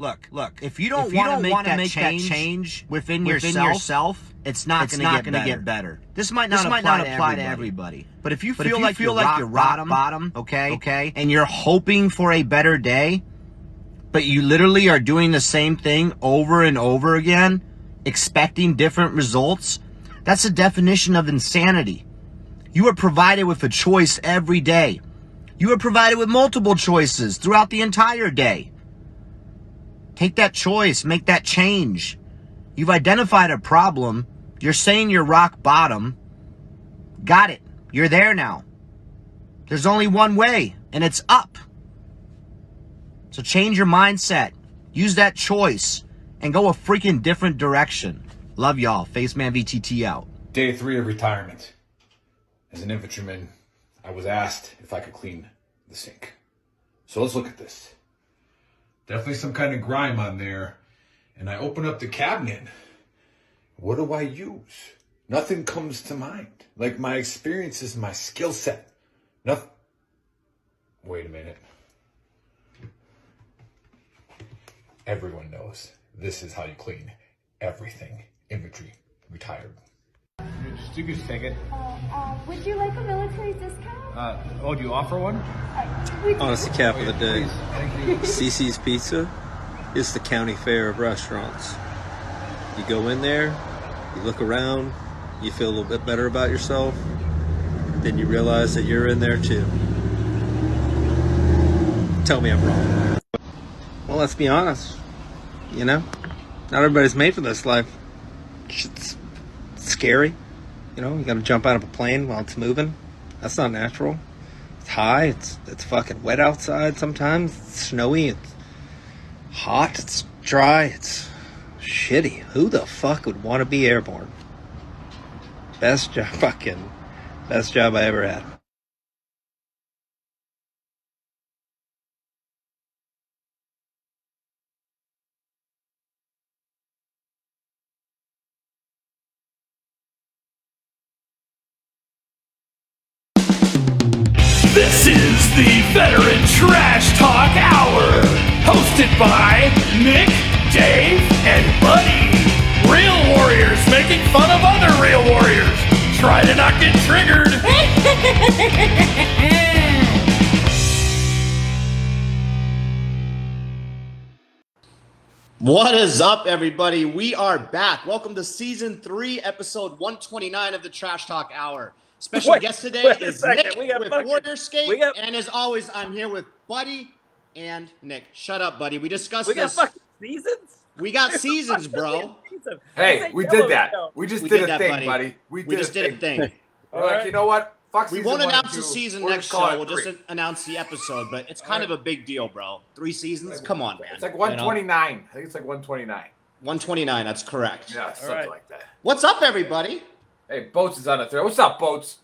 look, look. If you don't If you want to make, that, make that change change within, within yourself, yourself, it's not it's going to get better. This might not This apply, might not to, apply to everybody. everybody. But if you But feel if you like feel you're like you're bottom, bottom, okay, okay, and you're hoping for a better day, but you literally are doing the same thing over and over again, expecting different results, that's the definition of insanity. You are provided with a choice every day. You are provided with multiple choices throughout the entire day. Take that choice, make that change. You've identified a problem. You're saying you're rock bottom. Got it. You're there now. There's only one way, and it's up. So change your mindset. Use that choice and go a freaking different direction. Love y'all. Faceman VTT out. Day three of retirement. As an infantryman, I was asked if I could clean the sink. So let's look at this. Definitely some kind of grime on there. And I open up the cabinet. What do I use? Nothing comes to mind. Like my experience is my skill set. Nothing. Wait a minute. Everyone knows this is how you clean everything. Infantry retired. Just, you can just take it. Uh, would you like a military discount? Uh, oh, do you offer one? We do. Cap of the day. Please. Thank you. Cicis Pizza is the county fair of restaurants. You go in there, you look around, you feel a little bit better about yourself, then you realize that you're in there too. Tell me I'm wrong. Well, let's be honest. You know, not everybody's made for this life. It's scary. You know, you gotta jump out of a plane while it's moving. That's not natural. It's high. It's it's fucking wet outside sometimes. It's snowy. It's hot. It's dry. It's shitty. Who the fuck would want to be airborne? Best job, fucking best job I ever had. Veteran Trash Talk Hour, hosted by Nick, Dave, and Buddy. Real warriors making fun of other real warriors. Try to not get triggered. What is up, everybody? We are back. Welcome to season three, episode 129 of the Trash Talk Hour. Special Wait, guest today is. Nick We got with fucking- Warrior Skate. got- and as always, I'm here with Buddy and Nick. Shut up, Buddy. We discussed We got this. fucking seasons. we got seasons, bro. Season. Hey, we did that. Yellowstone. We just We did, did a that, thing, buddy. buddy. We, We did just a did a thing. thing. We're like, you know what? Fuck We won't announce the season We're next show. We'll just announce the episode, but it's kind of a big deal, bro. Three seasons? Come on, man. It's like You know? 129. I think it's like 129. 129, that's correct. Yeah, something right. like that. What's up, everybody? Hey, Boats is on the thread. What's up, Boats?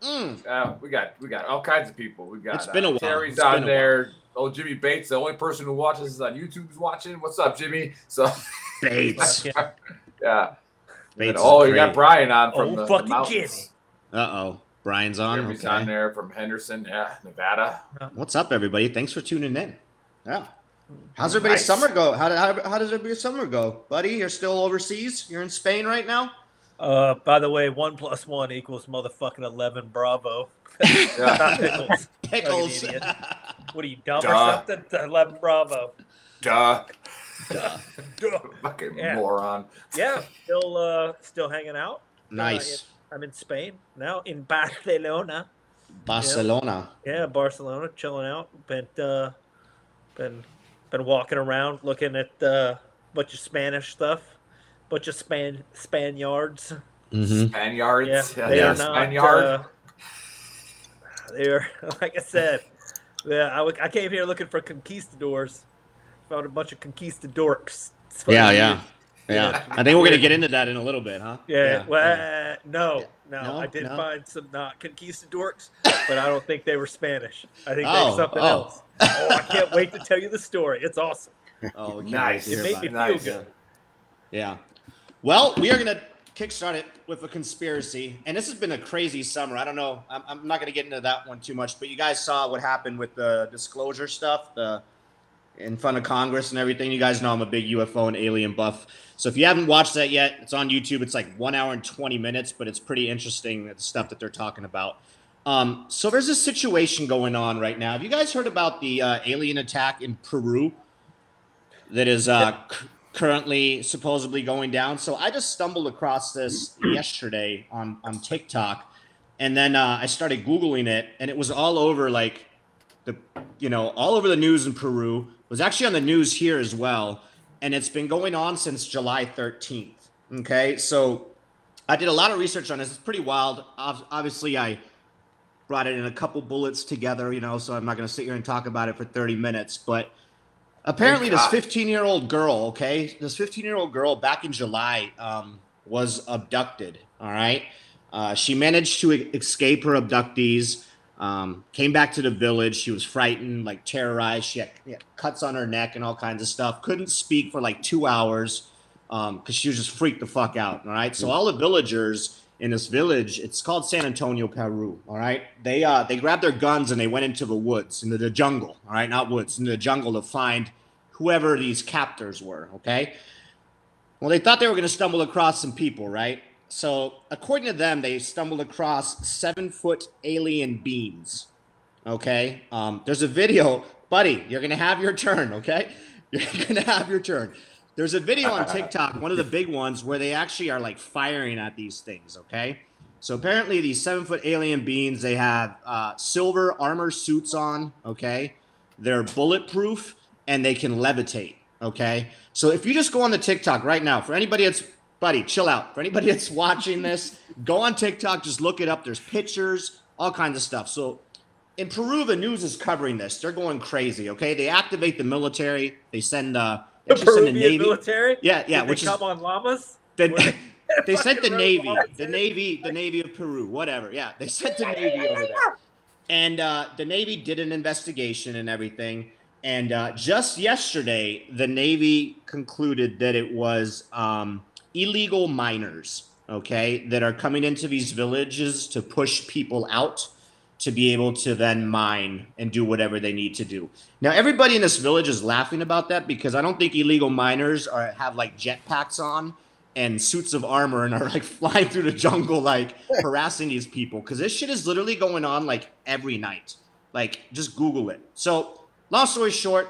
Mm. Uh, we got we got all kinds of people. We got It's been a uh, while. Terry's It's been on there. Oh, Jimmy Bates, the only person who watches is on YouTube is watching. What's up, Jimmy? So Bates. yeah. Bates oh, you got. Brian on from Oh, the, the fucking mountains. Jimmy. Uh-oh. Brian's on. Jimmy's Okay. on there from Henderson, yeah, Nevada. What's up, everybody? Thanks for tuning in. Yeah. How's everybody's Nice. summer go? How, how, how does everybody's summer go? Buddy, you're still overseas? You're in Spain right now? Uh, by the way, one plus one equals motherfucking eleven. Bravo. Pickles. Pickles. Fucking. What are you dumb Duh. or something? Eleven. Bravo. Duh. Duh. Fucking Yeah. moron. Yeah, still uh, still hanging out. nice. Uh, I'm in Spain now, in Barcelona. Barcelona. Yeah, Barcelona, chilling out. Been uh, been been walking around, looking at uh, bunch of Spanish stuff, bunch of Span Spaniards. Mm-hmm. Spaniards. Yeah, Yeah, they yeah, are not. Spaniard. Uh, they're like I said. Yeah, I, w- I came here looking for conquistadors. Found a bunch of conquistadorks. It's. Yeah, yeah. Yeah. Yeah. I think we're going to get into that in a little bit, huh? Yeah, well, uh, no, no, No, I did no? find some not conquistadorks, but I don't think they were Spanish. I think they Oh, were something oh. else. Oh, I can't wait to tell you the story. It's awesome. Oh, Nice. It made me it. feel Nice. good. Yeah. Well, we are going to kickstart it with a conspiracy. And this has been a crazy summer. I don't know. I'm, I'm not going to get into that one too much, but you guys saw what happened with the disclosure stuff, the in front of Congress and everything. You guys know I'm a big UFO and alien buff. So if you haven't watched that yet, it's on YouTube. It's like one hour and 20 minutes, but it's pretty interesting the stuff that they're talking about. Um, so there's a situation going on right now. Have you guys heard about the uh, alien attack in Peru that is uh, c- currently supposedly going down? So I just stumbled across this yesterday on on TikTok, and then uh, I started googling it, and it was all over like the you know all over the news in Peru. It was actually on the news here as well, and it's been going on since July 13th. Okay, so I did a lot of research on this. It's pretty wild. Obviously, I brought it in a couple bullets together, you know, so I'm not going to sit here and talk about it for 30 minutes. But apparently, this 15 year old girl, okay, this 15 year old girl back in July um, was abducted. All right. Uh, she managed to escape her abductees, um, came back to the village. She was frightened, like terrorized. She had, had cuts on her neck and all kinds of stuff. Couldn't speak for like two hours because she was just freaked the fuck out. All right. So all the villagers in this village, it's called San Antonio, Peru. All right. They uh they grabbed their guns and they went into the woods, into the jungle. All right, not woods, into the jungle to find whoever these captors were. Okay. Well, they thought they were going to stumble across some people, right? So, according to them, they stumbled across seven foot alien beings. Okay. Um, there's a video, buddy. You're going to have your turn. Okay. You're going to have your turn. There's a video on TikTok, one of the big ones, where they actually are like firing at these things. Okay. So apparently, these seven foot alien beings, they have uh, silver armor suits on. Okay. They're bulletproof and they can levitate. Okay. So if you just go on the TikTok right now, for anybody that's, buddy, chill out. For anybody that's watching this, go on TikTok, just look it up. There's pictures, all kinds of stuff. So in Peru, the news is covering this. They're going crazy. Okay. They activate the military, they send, uh, they The actually send the Peruvian Navy. military. Yeah, yeah, Did which they is come on llamas. the, they sent the Navy, the. Navy, the Navy of Peru, whatever. Yeah, they sent the Navy over there, and uh, the Navy did an investigation and everything. And uh, just yesterday, the Navy concluded that it was um, illegal miners, okay, that are coming into these villages to push people out to be able to then mine and do whatever they need to do. Now, everybody in this village is laughing about that because I don't think illegal miners are have like jetpacks on and suits of armor and are like flying through the jungle like harassing these people because this shit is literally going on like every night. Like, just Google it. So, long story short,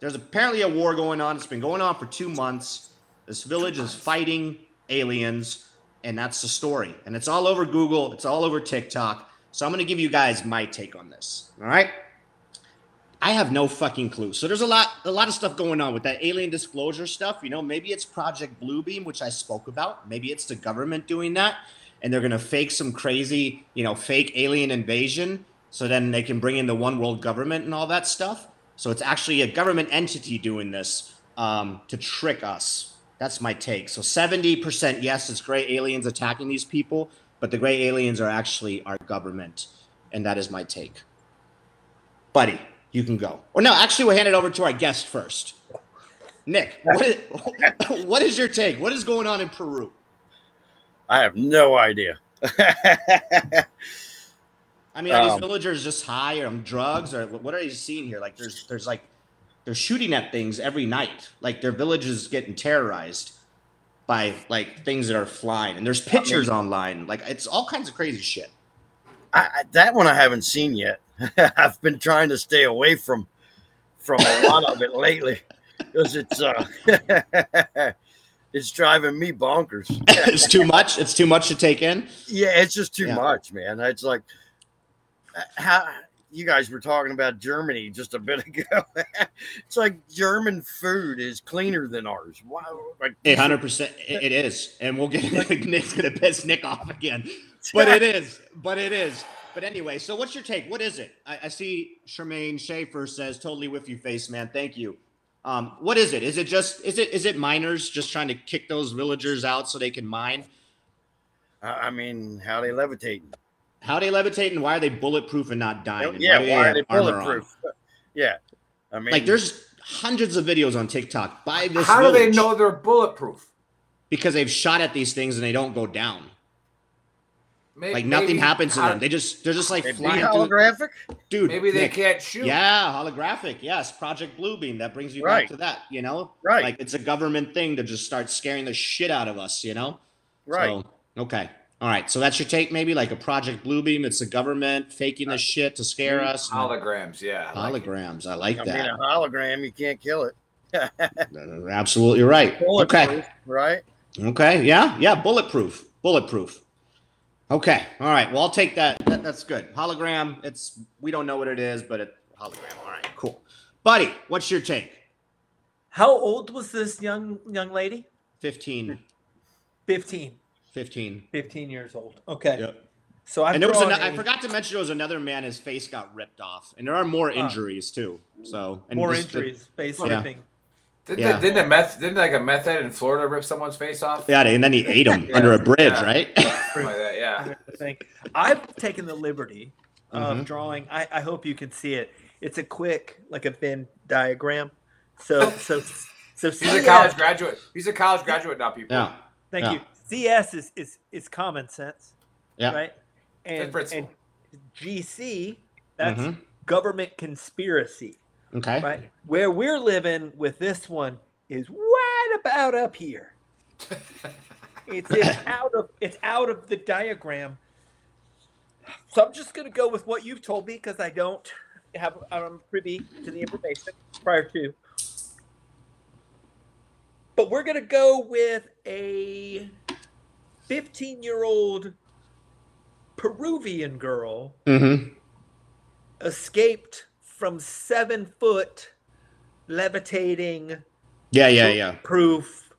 there's apparently a war going on. It's been going on for two months. This village is fighting aliens, and that's the story. And it's all over Google, it's all over TikTok. So I'm going to give you guys my take on this. All right? I have no fucking clue. So there's a lot a lot of stuff going on with that alien disclosure stuff. You know, maybe it's Project Bluebeam, which I spoke about. Maybe it's the government doing that and they're going to fake some crazy, you know, fake alien invasion so then they can bring in the one world government and all that stuff. So it's actually a government entity doing this um, to trick us. That's my take. So 70% yes, it's gray aliens attacking these people, but the gray aliens are actually our government. And that is my take. Buddy, you can go. Or no, actually, we'll hand it over to our guest first. Nick, what is, what is your take? What is going on in Peru? I have no idea. I mean, are these Um, villagers just high or on drugs or what are you seeing here? Like, there's, there's like, they're shooting at things every night. Like, their village is getting terrorized by like things that are flying, and there's pictures online. Like, it's all kinds of crazy shit. I, I, that one I haven't seen yet. I've been trying to stay away from from a lot of it lately because it's uh it's driving me bonkers. it's too much. It's too much to take in. Yeah, it's just too Yeah. much, man. It's like how you guys were talking about Germany just a bit ago. it's like German food is cleaner than ours. Wow, like hundred percent, it is, and we'll get Nick's gonna piss Nick off again, but it is, but it is. But anyway, so what's your take? What is it? I, I see Charmaine Schaefer says totally with you, Faceman. Thank you. Um, what is it? Is it just is it is it miners just trying to kick those villagers out so they can mine? I I mean, how they levitating? How they levitate and why are they bulletproof and not dying? And yeah, do why are they armor on? bulletproof? Yeah, I mean, Like there's hundreds of videos on TikTok by this. How do they know they're bulletproof? Because they've shot at these things and they don't go down. May- like nothing maybe- happens to them. They just they're just like It'd flying through. holographic. Dude, Maybe they Nick, can't shoot. Yeah, holographic. Yes, Project Bluebeam. That brings you Right. back to that. You know, Right. Like it's a government thing to just start scaring the shit out of us. You know. Right. So, okay. All right. So that's your take, maybe like a Project Bluebeam. It's the government faking this shit to scare us. Mm, holograms, yeah. I like. Holograms. I like I mean, that. a hologram, you can't kill it. Absolutely right. Okay. Right. Okay. Yeah. Yeah. Bulletproof. Bulletproof. Okay. All right. Well, I'll take that. that. That's good. Hologram. It's we don't know what it is, but it hologram. All right. Cool. Buddy, what's your take? How old was this young young lady? 15. 15. 15. 15 years old. Okay. Yep. So I've and there was an, I a- forgot to mention there was another man. His face got ripped off, and there are more injuries too. So and more this- injuries, face Yeah. ripping. Didn't, Yeah. the, didn't, the meth, didn't like a meth head in Florida rip someone's face off? Yeah, and then he ate him Yeah. under a bridge, Yeah. right? Like that, yeah. I think I've taken the liberty of Mhm. drawing. I, I hope you can see it. It's a quick, like a Venn diagram. So so so He's a college graduate. He's a college graduate now, people. yeah. Thank Yeah. you. CS is is is common sense, Yeah. right? And, and GC that's Mhm. government conspiracy, Okay. right? Where we're living with this one is right about up here. It's, it's out of it's out of the diagram. So I'm just gonna go with what you've told me because I don't have I'm privy to the information prior to. But we're gonna go with a 15 year old Peruvian girl Mm-hmm. escaped from seven foot levitating Yeah, yeah, yeah. proof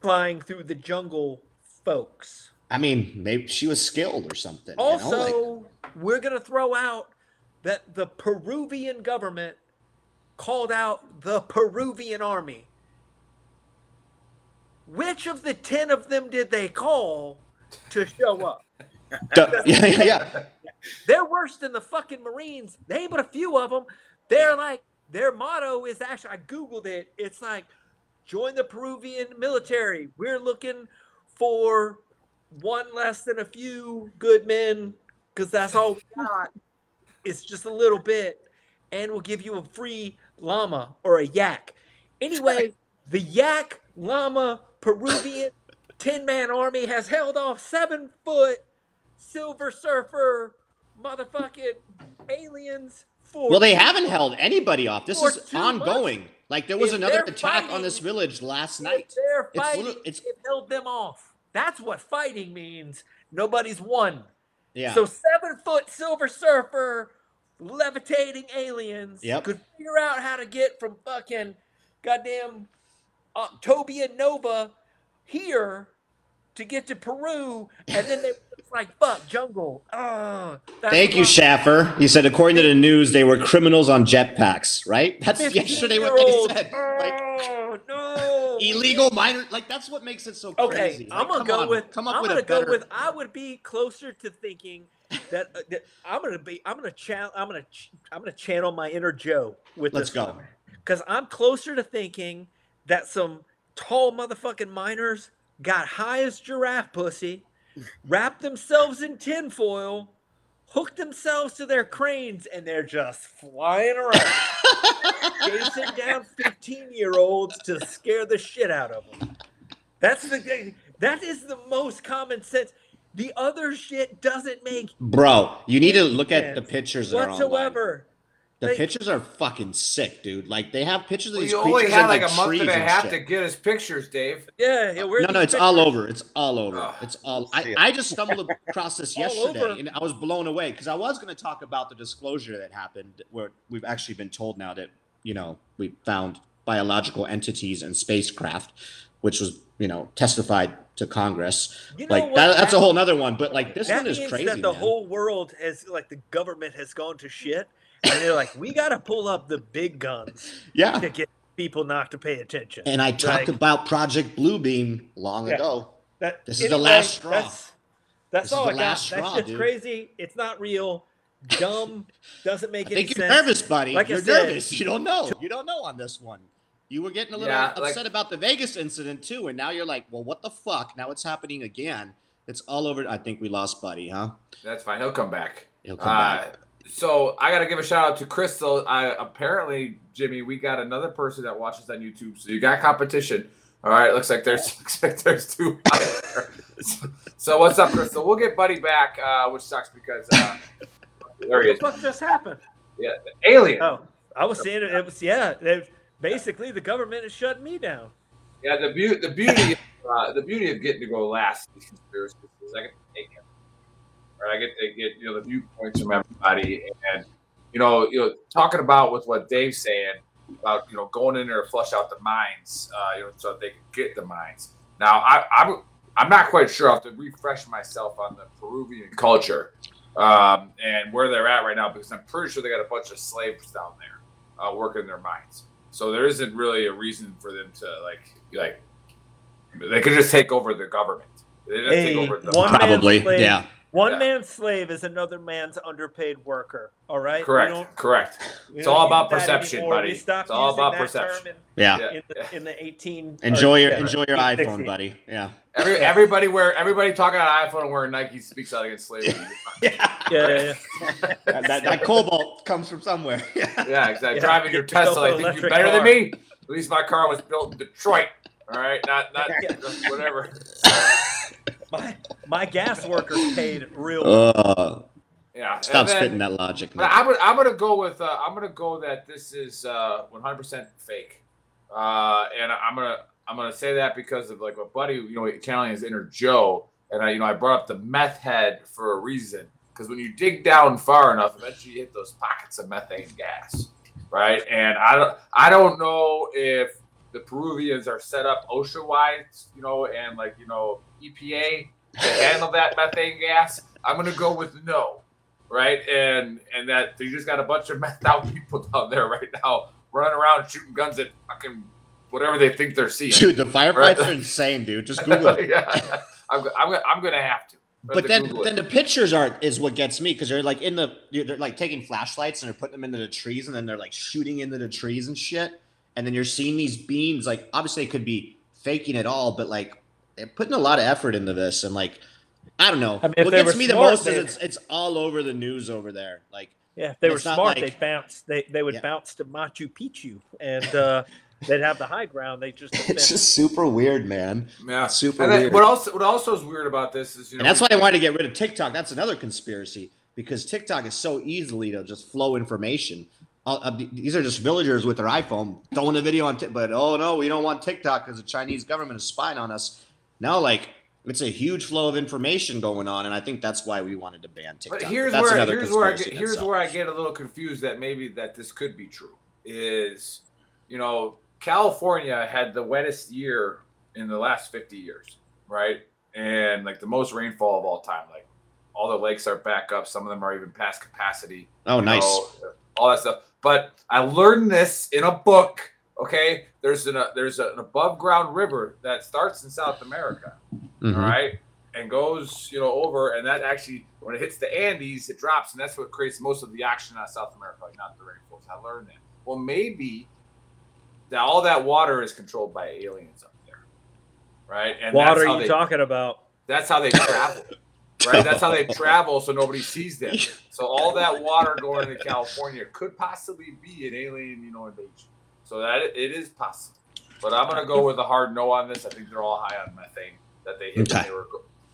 flying through the jungle folks. I mean, maybe she was skilled or something. you know, Also, like- we're going to throw out that the Peruvian government called out the Peruvian army. Which of the 10 of them did they call to show up? Yeah, yeah, yeah. They're worse than the fucking Marines. They ain't but a few of them. They're like, their motto is actually, I Googled it. It's like, join the Peruvian military. We're looking for one less than a few good men because that's all we got. It's just a little bit. And we'll give you a free llama or a yak. Anyway, the yak, llama, Peruvian 10 man army has held off seven foot Silver Surfer motherfucking aliens for. Well, they haven't held anybody off. This is ongoing. Like there was If another attack on this village last night. They're It's fighting. it's- it held them off. That's what fighting means. Nobody's won. Yeah. So seven foot Silver Surfer, levitating aliens Yep. could figure out how to get from fucking goddamn Octobia Nova here to get to Peru, and then they it's like fuck jungle. Oh, Thank you, Schaefer. He said, according to the news, they were criminals on jetpacks, right? That's yesterday what they 15-year-old. said. Like, Oh no! illegal minor. Like that's what makes it so Okay, crazy. I'm gonna go on, with. come up I'm with gonna a better. go with. I would be closer to thinking that, uh, that I'm gonna be. I'm gonna channel. I'm gonna. ch- I'm gonna channel my inner Joe with Let's this go. Because I'm closer to thinking that some tall motherfucking miners got high as giraffe pussy, wrapped themselves in tinfoil, hooked themselves to their cranes, and they're just flying around, chasing down 15 year olds to scare the shit out of them. That's the that is the most common sense. The other shit doesn't make Bro, you need to look at the pictures that are online. whatsoever. The Like- pictures are fucking sick, dude. Like they have pictures of Well, these you creatures only had like like a month and a half shit. to get his pictures, Dave. Yeah, yeah. Where's No, no, the it's all over. It's all over. Ugh. It's all. I. I just stumbled across this yesterday, and I was blown away because I was going to talk about the disclosure that happened, where we've actually been told now that you know we found biological entities and spacecraft, which was you know testified to Congress. You know like what? that, that's a whole nother one. But like this that one is means crazy. that the man. whole world has like the government has gone to shit and they're like we got to pull up the big guns yeah. to get people not to pay attention And I talked Like, about Project Bluebeam long Yeah. ago. that, this is the last straw. that's, that's This all the i got last that straw, shit's dude. crazy it's not real dumb doesn't make I any think you're sense nervous, buddy. Like you're said, nervous. You don't know. You don't know on this one. You were getting a little Yeah, like- upset about the Vegas incident too, and now you're like, well, what the fuck? Now it's happening again. It's all over. I think we lost Buddy, huh? That's fine. He'll come back. He'll come Uh, back. So I got to give a shout out to Crystal. I, apparently, Jimmy, we got another person that watches on YouTube. So you got competition. All right. Looks like there's looks like there's two. out there. so, so what's up, Crystal? We'll get Buddy back, uh, which sucks because uh, there he is. What just happened? Yeah, the alien. Oh, I was saying it, it was yeah. Basically, the government is shutting me down. Yeah, the beauty, the beauty, uh, the beauty of getting to go last these conspiracies is I get to take it. Right, I get to get you know the viewpoints from everybody, and you know, you know, talking about with what Dave's saying about you know going in there to flush out the mines, uh, you know, so they can get the mines. Now, I, I'm I'm not quite sure. I have to refresh myself on the Peruvian culture um, and where they're at right now because I'm pretty sure they got a bunch of slaves down there uh, working their mines. So there isn't really a reason for them to like like they could just take over the government. They just take Hey, over the one Probably, yeah. One Yeah. man's slave is another man's underpaid worker. All right. We correct, don't- correct. It's all about perception, anymore. buddy. It's all about perception. term Yeah. Yeah. In, in, the, in the 18. Enjoy your yeah, enjoy your 60. iPhone, buddy. Yeah. Every, everybody wear everybody talking on iPhone and wearing Nike speaks out against slavery. Yeah. Yeah, yeah, yeah. that, that, that cobalt comes from somewhere. Yeah. Yeah, exactly. Yeah, Driving your get Tesla, I think you're electric better than me. At least my car was built in Detroit. All right, not not whatever. My, my gas workers paid real. Uh, Yeah. stop then- spitting that logic. Man. I'm gonna, I'm gonna go with uh, I'm gonna go that this is uh, 100% fake, uh, and I'm gonna I'm gonna say that because of like what Buddy you know channeling his inner Joe, and I you know I brought up the meth head for a reason because when you dig down far enough, eventually you hit those pockets of methane gas, right? And I don't I don't know if the Peruvians are set up OSHA wise, you know, and like you know EPA to handle that methane gas. I'm gonna go with no right? And and that they just got a bunch of methed out people down there right now running around shooting guns at fucking whatever they think they're seeing. Dude, the firefights Right. are insane, dude. Just Google it. yeah, I'm, I'm, I'm gonna have to. But then, Google then it. the pictures are is what gets me because they're like in the they're like taking flashlights and they're putting them into the trees and then they're like shooting into the trees and shit. And then you're seeing these beams like obviously they could be faking it all, but like they're putting a lot of effort into this and like I don't know. I mean, what gets were me the most they'd- it's it's all over the news over there. Like Yeah, if they were smart, like- they'd bounce. They they would Yeah. bounce to Machu Picchu, and uh, they'd have the high ground. They just it's just super weird, man. yeah, super And then weird. what also what also is weird about this is you know And that's why I wanted to get rid of TikTok. That's another conspiracy because TikTok is so easily to just flow information. Uh, these are just villagers with their iPhone throwing a video on, Tik but oh no, we don't want TikTok because the Chinese government is spying on us. Now, like it's a huge flow of information going on, and I think that's why we wanted to ban TikTok. But here's that's where here's where I get here's itself. where I get a little confused that maybe that this could be true. Is you know California had the wettest year in the last 50 years, right? And like the most rainfall of all time. Like all the lakes are back up. Some of them are even past capacity. Oh, nice. know, all that stuff. But I learned this in a book. Okay, there's an uh, there's an above ground river that starts in South America Mhm. all right, and goes you know over, and that actually when it hits the Andes, it drops, and that's what creates most of the action on South America, like not the rainforest. I learned that. Well, maybe that all that water is controlled by aliens up there, right? And what that's are you they, talking about? That's how they travel, right? That's how they travel, so nobody sees them. So all that water going into California could possibly be an alien, you know, invasion. So that it is possible. But I'm gonna go with a hard no on this. I think they're all high on methane that they hit when they were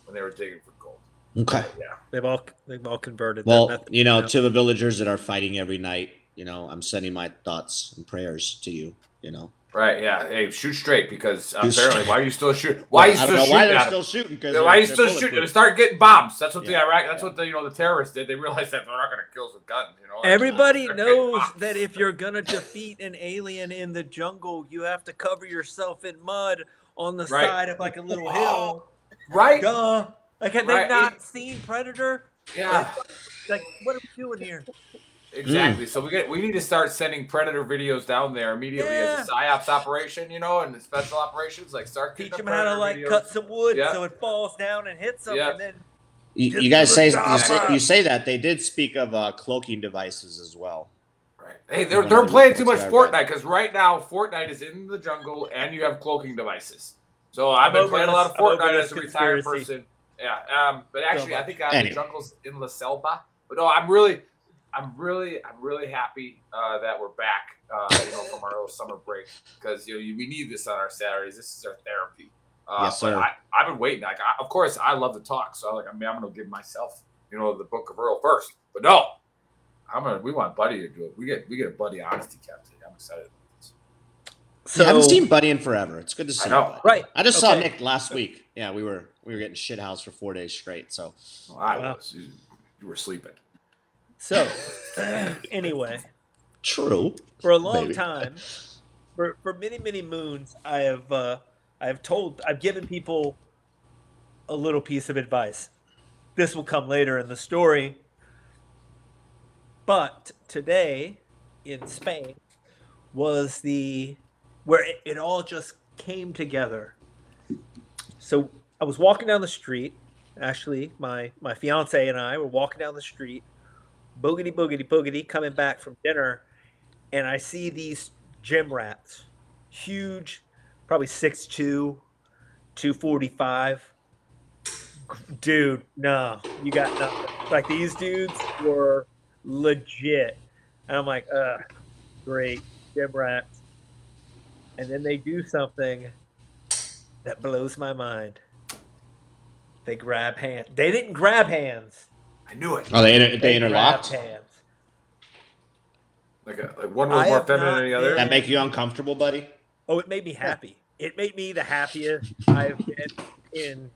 when they were digging for gold. Okay. Yeah. They've all they've all converted. that Well, method you know, now. to the villagers that are fighting every night, you know, I'm sending my thoughts and prayers to you. You know, Right. Yeah. Hey, shoot straight because Shoot apparently, why are you still shooting? Why are you still shooting? why they're still shooting because Why are you still shooting? Start getting bombs. That's what the Iraq. That's what the you know the terrorists did. They realized that they're not going to kill us with guns. You know. Everybody They're knows that if you're gonna defeat an alien in the jungle, you have to cover yourself in mud on the Right. side of like a little hill. right. Duh. Like have they Right. not seen Predator? Yeah. Like what are we doing here? Exactly. So we get we need to start sending predator videos down there immediately as a psyops operation, you know, and the special operations. Like start Teach them how to like videos. cut some wood Yeah. so it falls down and hits them, Yeah. and then You, you guys say you, say you say that they did speak of uh, cloaking devices as well. Right. Hey, they're, they're playing too much that's what I read. Fortnite because right now Fortnite is in the jungle and you have cloaking devices. So I've been over playing a lot of Fortnite as a retired person. Yeah, um, but actually, I think I have Anyway. the Junkles in La Selva. But no, I'm really, I'm really, I'm really happy uh, that we're back. Uh, you know, from our little summer break because you know we need this on our Saturdays. This is our therapy. Uh, Yes, but sir. I, I've been waiting. Like, I, of course, I love to talk. So, like, I mean, I'm gonna give myself, you know, the Book of Earl first. But no, I'm gonna. We want Buddy to do it. We get we get a Buddy honesty cap today. I'm excited. I haven't seen Buddy in forever. It's good to see. I know. Buddy. Right. I just saw Nick last week. Yeah, we were we were getting shit housed for four days straight. So Well, I was. You, you were sleeping. So, anyway, true. for a long Maybe. time, for for many many moons, I have uh, I have told I've given people a little piece of advice. This will come later in the story, but today in Spain was the where it, it all just came together. So I was walking down the street. Actually, my my fiance and I were walking down the street, boogity boogity boogity, coming back from dinner, and I see these gym rats, huge, probably 6'2", 245. Dude, no, you got nothing. Like these dudes were legit. And I'm like, uh, great, gym rats. And then they do something that blows my mind. They grab hands. They didn't grab hands. I knew it. Oh, they inter- they They interlocked. grabbed hands. Like, a, like one was I more feminine not than the other. That make you uncomfortable, buddy? Oh, it made me happy. It made me the happiest I've been in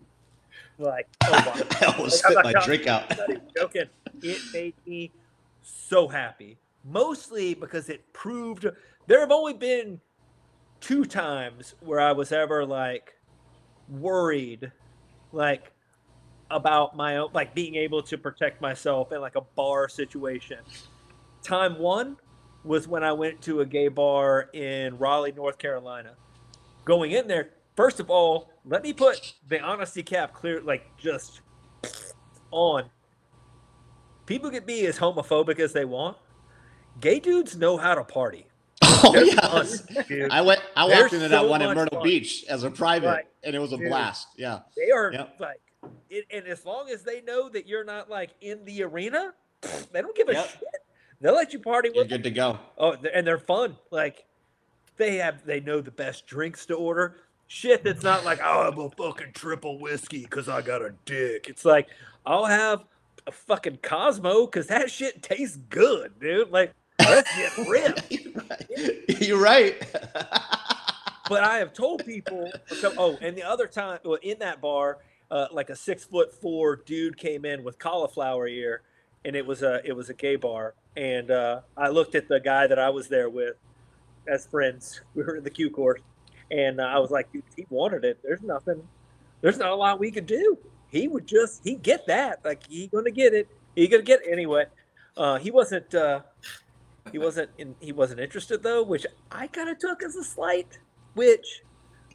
like oh wow. I almost Like, spit my joking. drink out. I'm joking. It made me so happy. Mostly because it proved there have only been two times where I was ever like worried, like about my own, like being able to protect myself in like a bar situation. Time one was when I went to a gay bar in Raleigh, North Carolina. Going in there, first of all, let me put the honesty cap clear, like just on. People can be as homophobic as they want. Gay dudes know how to party. Oh They're yeah. fun. I went. I They're walked into that one at much Myrtle fun. Beach as a private, Right. and it was a Dude. blast. Yeah. They are Yep. like, it, and as long as they know that you're not like in the arena, they don't give a Yep. shit. They'll let you party You're with. good to go. Oh, and they're fun. Like they have, they know the best drinks to order. Shit, that's not like, oh, I'm a fucking triple whiskey because I got a dick. It's like I'll have a fucking Cosmo because that shit tastes good, dude. Like let's get ripped. You're right. but I have told people. So, oh, and the other time, well, in that bar, uh, like a six foot four dude came in with cauliflower ear, and it was a it was a gay bar, and uh, I looked at the guy that I was there with as friends. We were in the Q course, and uh, I was like, dude, he wanted it. There's nothing. There's not a lot we could do. He would just he get that. Like he gonna get it. He gonna get it anyway. Uh, he wasn't. Uh, he wasn't. In, he wasn't interested though, which I kind of took as a slight. Which,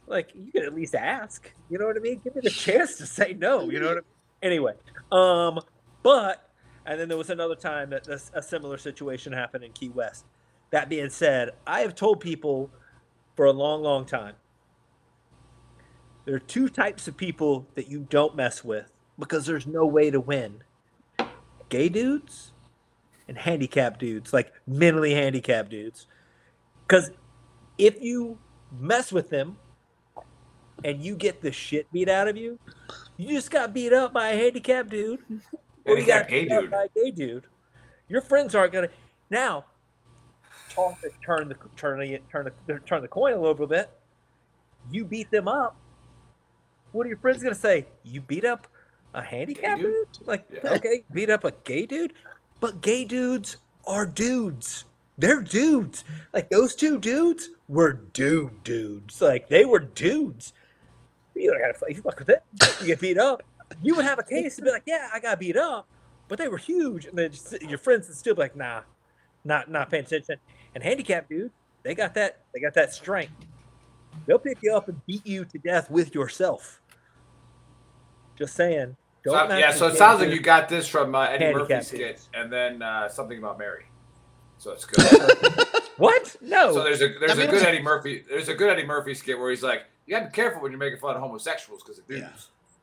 like, you could at least ask. You know what I mean? Give me the chance to say no. You know what I mean? Anyway, um, but and then there was another time that this, a similar situation happened in Key West. That being said, I have told people for a long, long time there are two types of people that you don't mess with because there's no way to win gay dudes and handicapped dudes, like mentally handicapped dudes. Because if you mess with them and you get the shit beat out of you, you just got beat up by a handicapped dude. Or you got gay beat up dude. by a gay dude. Your friends aren't gonna now talk to turn the turn the turn the turn the coin a little bit. You beat them up. What are your friends gonna say? You beat up a handicapped dude? dude? Like, Yeah. okay, beat up a gay dude? But gay dudes are dudes. They're dudes. Like those two dudes were dude dudes. Like they were dudes. You don't gotta fight. you fuck with it. You get beat up. You would have a case to be like, yeah, I got beat up, but they were huge, and then just- your friends would still be like, nah, not not paying attention. And handicap dude, they got that they got that strength. They'll pick you up and beat you to death with yourself. Just saying. Don't So- yeah, so it sounds like you got this from uh, Eddie Murphy's Handicapped skit, dudes. and then uh, something about Mary. So it's good. What? No. so there's a there's I mean, a good Eddie Murphy there's a good Eddie Murphy skit where he's like, you got to be careful when you're making fun of homosexuals because of dudes. Yeah.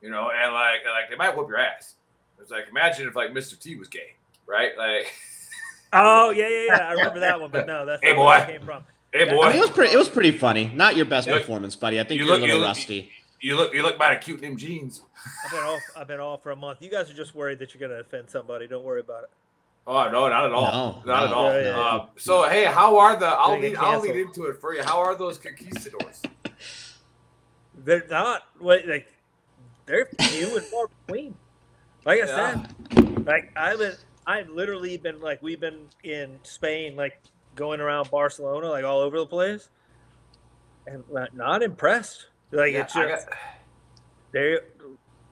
you know, and like like they might whoop your ass. It's like imagine if like Mr. T was gay, right? Like, Oh yeah, yeah, yeah. I remember that one, but no, that's Hey, not where that boy. came from. hey I boy, mean, it was pretty. It was pretty funny. Not your best You look- performance, buddy. I think you you are look- a little you look- rusty. you look you look mighty cute in them jeans. I've been off. I've been off for a month. You guys are just worried that you're gonna offend somebody. Don't worry about it. Oh no, not at all. No, not at all. Yeah, yeah, yeah. Um, so hey, how are the? I'll lead. I'll lead into it for you. How are those conquistadors? They're not like they're few and far between. Like I Yeah. said, like I've been I've literally been like we've been in Spain, like going around Barcelona, like all over the place, and not, impressed. Like Yeah, it's just got- they're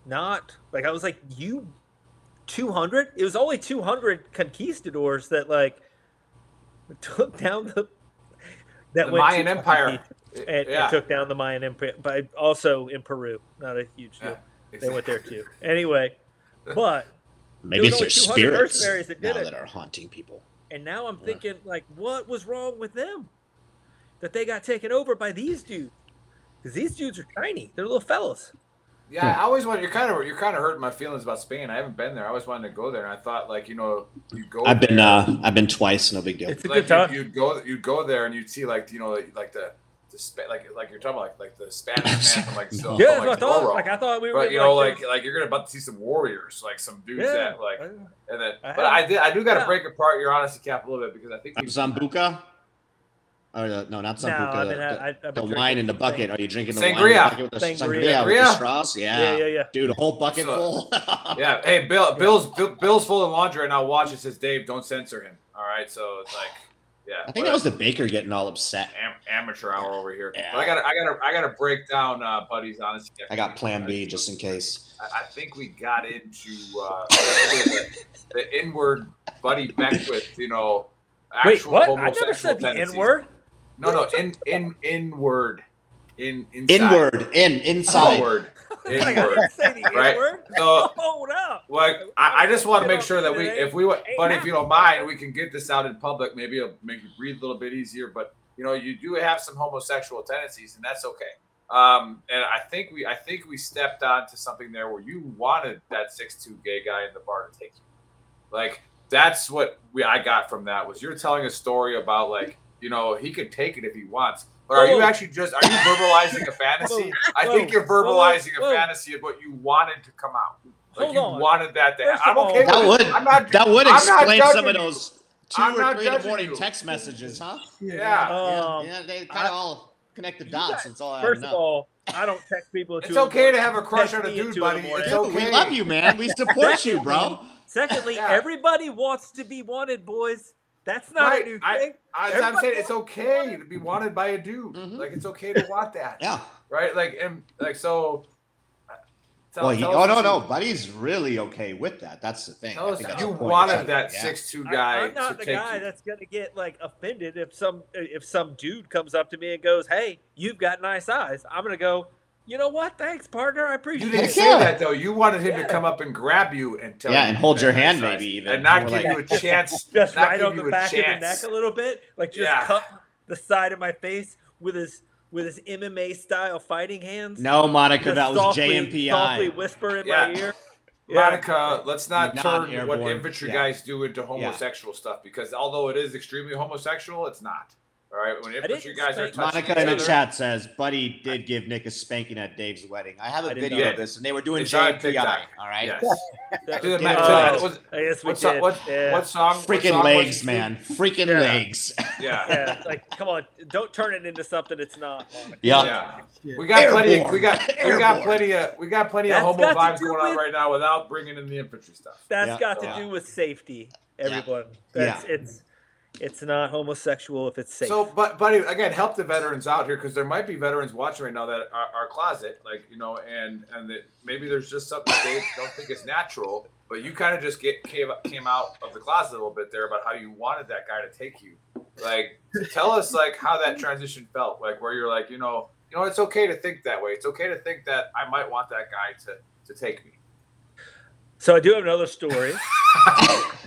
not like I was like you, two hundred. It was only two hundred conquistadors that like took down the that the Mayan Empire. And, and took down the Mayan Empire, but also in Peru. Not a huge deal. yeah, They went there too. Anyway, but Maybe it's was their spirits that did now it. that are haunting people. and now I'm Yeah. thinking like, what was wrong with them that they got taken over by these dudes? Because these dudes are tiny. They're little fellas. Yeah, I always want. You're kind of you're kind of hurting my feelings about Spain. I haven't been there. I always wanted to go there, and I thought like you know you go. I've been. there, uh I've been twice. No big deal. It's a like good time. you'd, you'd go you'd go there and you'd see like you know like, like the the Spa- like like you're talking about like like the Spanish man from like so, yeah, from, that's I thought. Zorro. Like I thought we were. But you know, like this- like you're gonna about to see some warriors, like some dudes yeah, that like, I- and then. I But I have- did, I do got to yeah. break apart your honesty cap a little bit because I think we, Sambuca. Or the, no, not No, Sambuca. I've the, I- I've the wine in the thing. bucket. Are you drinking the wine in the Sangria. bucket with the Sangria. sangria, with the straws? Yeah. Yeah, yeah, yeah. Dude, a whole bucket So- full. yeah. Hey, Bill, Bill's Bill, Bill's full of laundry right now. Watch it says Dave, don't censor him. All right, so it's like, yeah. I think that was the baker getting all upset. am- amateur hour over here. Yeah. But I got I got to I got to break down uh, buddies honestly. I got Plan B just in case. I, I think we got into uh, the, the inward buddy Beckwith, you know, Wait, actual what? I never said the tendencies. N word. No, no, in in inward, in inside. Inward, in, inside. Inward, Like, I didn't say the Right. N word. So, Hold up. like, I, I just want to make sure that we, if we, buddy, if you don't mind, we can get this out in public. Maybe it'll make you breathe a little bit easier. But you know, you do have some homosexual tendencies, and that's okay. Um, and I think we, I think we stepped onto something there where you wanted that six two gay guy in the bar to take you. Like that's what we, I got from that was you're telling a story about like, you know, he could take it if he wants. But are you actually just are you verbalizing a fantasy? I think you're verbalizing a fantasy of what you wanted to come out. Like Hold you on. wanted that to happen. I'm okay all- That with would. I'm not that would I'm not explain some of those 2 I'm or three in the morning you. text messages, huh? Yeah. Um, yeah, yeah, they kind of all connect the dots. guys- That's all First know. of all, I don't text people. It's two in the okay to have a crush on a dude, two in the buddy. It's okay. We love you, man. We support you, bro. Secondly, Yeah. everybody wants to be wanted, boys. That's not Right. a new I- thing. I, I'm saying it's wants to be okay wanted. to be wanted by a dude. Mhm. Like it's okay to want that. Yeah. Right. Like and like so. uh, Tell, Well, he, tell oh us no, no, you- buddy's really okay with that. That's the thing. Tell I us think that's you the wanted that Yeah. six two I- guy I'm not to the take guy you. that's gonna get like offended if some if some dude comes up to me and goes, "Hey, you've got nice eyes." I'm gonna go, "You know what? Thanks, partner. I appreciate You appreciate didn't it." say yeah. that though. You wanted him Yeah. to come up and grab you and tell Yeah, you and hold your hand size, maybe even. and not give like- you a chance. just not right on the a back of the neck a little bit, like just Yeah. cut the side of my face with his with his MMA style fighting hands. No, Monica, Just that was softly, JMPI. Softly whisper in Yeah. my ear. Yeah. Monica, let's not Not turn what infantry Yeah. guys do into homosexual stuff because although it is extremely homosexual, it's not. All right, when didn't guys are touching Monica in the other, chat says, Buddy did give Nick a spanking at Dave's wedding. I have a I didn't video know of this, and they were doing It's on JMPI. TikTok. All right. Yes. Do the Did ma- it. do the- what, I guess we what, song, did. what, yeah. what song? what Freaking song was legs, man. Freaking Yeah. legs. Yeah. yeah, like come on, don't turn it into something it's not. Yeah. Yeah. We got plenty. Of, we got we got Airborne. plenty of we got plenty That's of homo got to vibes do going on with- right now without bringing in the infantry stuff. That's Yeah. got to Yeah. do with safety, everyone. Yeah. That's it's it's not homosexual if it's safe. So, but buddy, again, help the veterans out here because there might be veterans watching right now that are, are closet, like you know, and and that maybe there's just something they don't think is natural, but you kind of just get came came out of the closet a little bit there about how you wanted that guy to take you. Like, tell us like how that transition felt, like where you're like, you know, you know, it's okay to think that way. It's okay to think that I might want that guy to to take me. So I do have another story.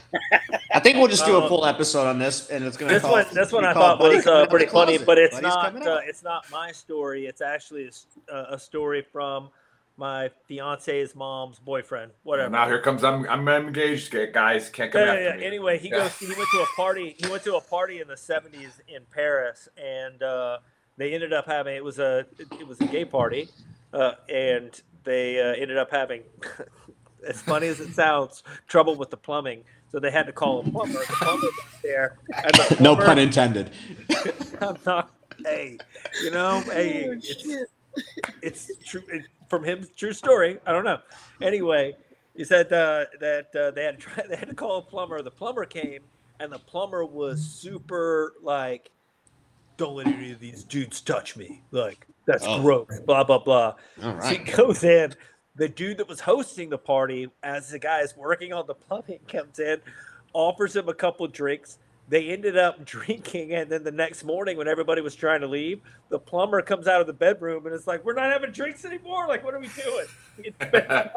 I think we'll just do a Um, full episode on this, and it's going to this one, this one I thought Buddy was uh, pretty funny, but it's Buddy's not. Uh, it's not my story. It's actually a, s- uh, a story from my fiance's mom's boyfriend, whatever. Now here comes I'm I'm engaged, guys. Can't come Yeah, after yeah, me. Anyway, he Yeah. goes. He went to a party. He went to a party in the '70s in Paris, and uh, they ended up having. It was a. It was a gay party, uh, and they uh, ended up having. as funny as it sounds, trouble with the plumbing. So they had to call a plumber. The plumber got there. And the No pun intended. I'm not. Hey, you know, hey, it's, it's true it, from him. True story. I don't know. Anyway, he said uh, that uh, they had to try, they had to call a plumber. The plumber came, and the plumber was super like, "Don't let any of these dudes touch me." Like that's Oh. gross. Blah blah blah. All right. So he goes in. The dude that was hosting the party, as the guy is working on the plumbing, comes in, offers him a couple drinks. They ended up drinking, and then the next morning, when everybody was trying to leave, the plumber comes out of the bedroom and it's like, "We're not having drinks anymore. Like, what are we doing?" It's bedtime.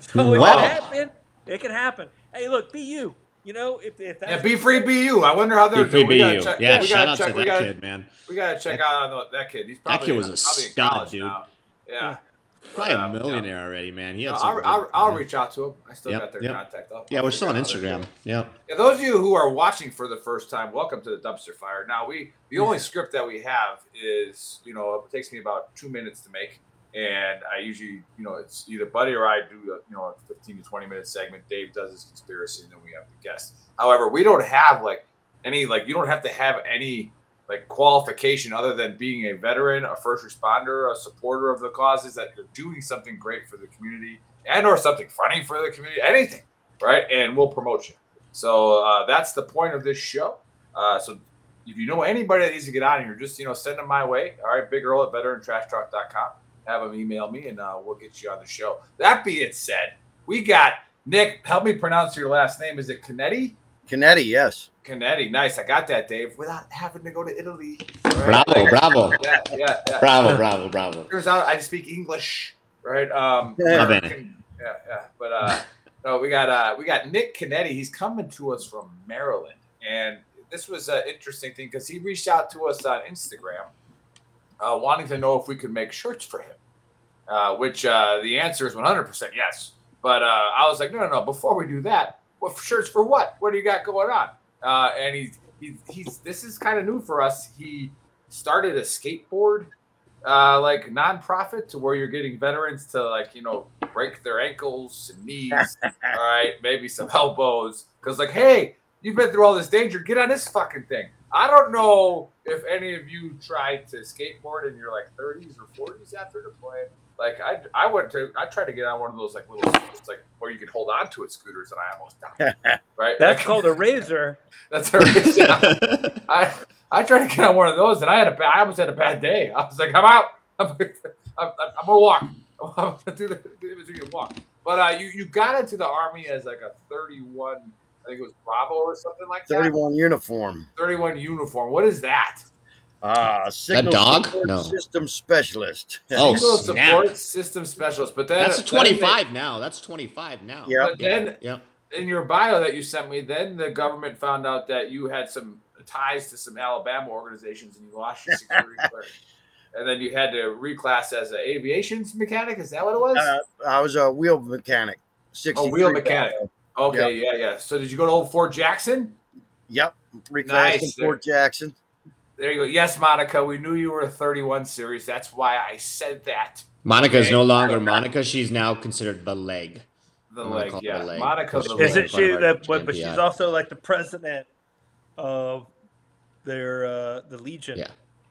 so it Wow. can happen. It can happen. Hey, look, be you. You know, if, if that's Yeah, be free, be you. I wonder how they're Be free, doing. Be you. check- Yeah, we shout gotta out check- to that gotta- kid, man. We gotta check out on the, that kid. He's That probably kid was a probably stud, dude. now. Yeah. Probably But, a um, yeah. millionaire already, man. He had No, some I'll, good- I'll, I'll reach out to him. I still Yep, got their yep. contact. I'll- Yeah, we're still on figure out how Instagram. Yeah. Yeah, those of you who are watching for the first time, welcome to the Dumpster Fire. Now, we the only script that we have is, you know, it takes me about two minutes to make, and I usually, you know, it's either Buddy or I do, a, you know, a fifteen to twenty minute segment. Dave does his conspiracy, and then we have the guest. However, we don't have like any like you don't have to have any like qualification other than being a veteran, a first responder, a supporter of the causes that you're doing something great for the community and or something funny for the community, anything, right? And we'll promote you. So uh, that's the point of this show. Uh, so if you know anybody that needs to get on here, just you know send them my way. All right, Big Earl at veterantrashtalk.com. Have them email me, and uh, we'll get you on the show. That being said, we got Nick. Help me pronounce your last name. Is it Canetti? Canetti, yes. Canetti. Nice. I got that, Dave, without having to go to Italy. Bravo, bravo. Yeah, yeah, yeah. Bravo, bravo, bravo. Turns out I speak English, right? Um, Yeah. Yeah, yeah. But uh, no, we got uh, we got Nick Canetti. He's coming to us from Maryland, and this was an interesting thing because he reached out to us on Instagram, uh, wanting to know if we could make shirts for him. Uh, which uh, the answer is 100% yes. But uh, I was like, no, no, no. Before we do that, what shirts for what? What do you got going on? Uh, and he's he, he's this is kind of new for us. He started a skateboard uh, like nonprofit to where you're getting veterans to like you know break their ankles and knees, all right, maybe some elbows, because like hey, you've been through all this danger, get on this fucking thing. I don't know if any of you tried to skateboard in your like 30s or 40s after deploying. Like I, I went to, I tried to get on one of those like little, it's like where you can hold on to it scooters, and I almost died. Right, That's Like, called a razor. that's a razor. I, I tried to get on one of those, and I had a bad, I almost had a bad day. I was like, I'm out. I'm, I'm, I'm, I'm gonna walk. I'm gonna do the, do the walk. But uh, you you got into the army as like a 31, I think it was Bravo or something like that. 31 uniform. 31 uniform. What is that? Ah, signal dog? support No. system specialist. Oh, Signal snap. support system specialist. But then That's a then they- 25 now. That's 25 now. Yeah. But then Yep. in your bio that you sent me, then the government found out that you had some ties to some Alabama organizations and you lost your security clearance. And then you had to reclass as an aviation mechanic. Is that what it was? Uh, I was a wheel mechanic. oh, 63 wheel mechanic. Bravo. Okay, yeah, yeah. So did you go to Old Fort Jackson? Yep. Reclassed Nice. in Fort Jackson. There you go. Yes, Monica, we knew you were a 31 series. That's why I said that. Monica is Okay. no longer Monica. She's now considered the leg. The I'm leg, yeah. a leg. Monica's the Isn't Isn't she of our that? But, but she's also like the president of their uh, the Legion. Yeah.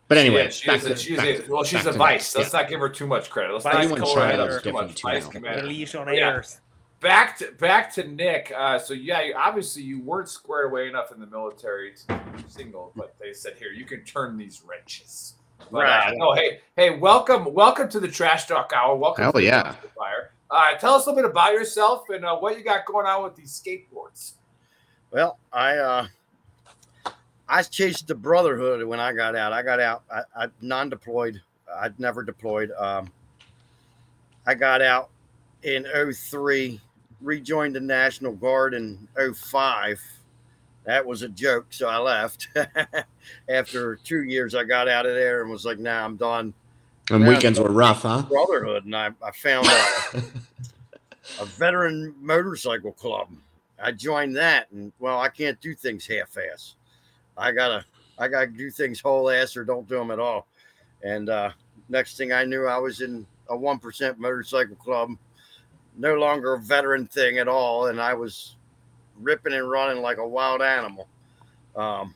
But anyway, Yeah, she back a, to- she's a, to- well, she's a vice. Let's not give her too much credit. Let's Vice not Everyone's call her title's out too much. too Vice now. The commander. Legionnaires. Back to back to Nick. Uh, so yeah, you, obviously you weren't squared away enough in the military to be single, but they said here you can turn these wrenches. But, Right. Uh, no, hey, hey, welcome, welcome to the Trash Talk Hour. Welcome. Hell to yeah. Fire. Uh, tell us a little bit about yourself and uh, what you got going on with these skateboards. Well, I uh I chased the brotherhood when I got out. I got out. I, I non-deployed. I'd never deployed. Um, I got out in 03, rejoined the National Guard in 05. That was a joke, so I left. After two years, I got out of there and was like, "Nah, I'm done." And Yeah, weekends were rough, huh? Brotherhood, and I, I found a, a veteran motorcycle club. I joined that, and well, I can't do things half-ass. I gotta, I gotta do things whole ass or don't do them at all. And uh, next thing I knew, I was in a one percent motorcycle club, no longer a veteran thing at all, and I was ripping and running like a wild animal. Um,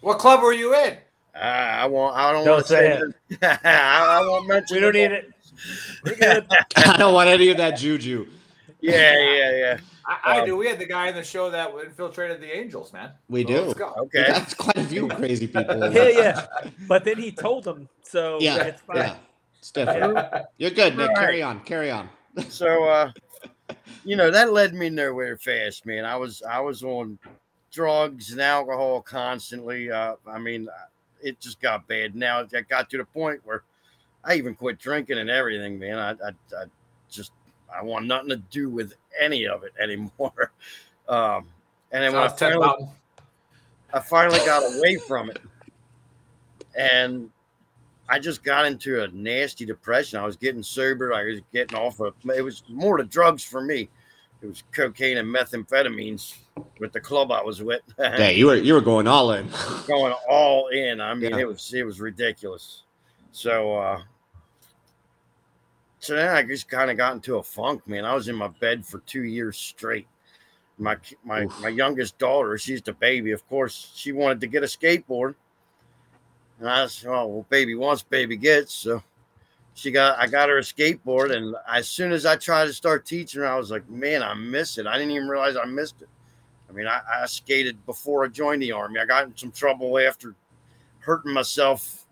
What club were you in? I, I won't. I don't Don't want to say say. it. I, I won't mention. We don't need it. We're good. I don't want any of that juju. Yeah, yeah, yeah. I, I Um, do. We had the guy in the show that infiltrated the Angels, man. We So do. Let's go. Okay. That's quite a few crazy people. Yeah, yeah. But then he told them, so Yeah, it's fine. yeah. It's different. You're good, Nick. Right. Carry on. Carry on. So uh you know that led me nowhere fast man. I was i was on drugs and alcohol constantly uh i mean it just got bad. Now it got to the point where i even quit drinking and everything man. I i, I just i want nothing to do with any of it anymore. Um and then when I finally, I finally got away from it and I just got into a nasty depression. I was getting sober. I was getting off of it was more the drugs for me. It was cocaine and methamphetamines with the club I was with. Yeah, you were you were going all in. going all in. I mean, Yeah. it was it was ridiculous. So uh so then I just kind of got into a funk, man. I was in my bed for two years straight. My my Oof. my youngest daughter, she's the baby. Of course, she wanted to get a skateboard, and I said, "Oh, well, baby wants, baby gets." So she got I got her a skateboard, and as soon as I tried to start teaching her, I was like, "Man, I miss it. I didn't even realize I missed it." I mean, I, I skated before I joined the army. I got in some trouble after hurting myself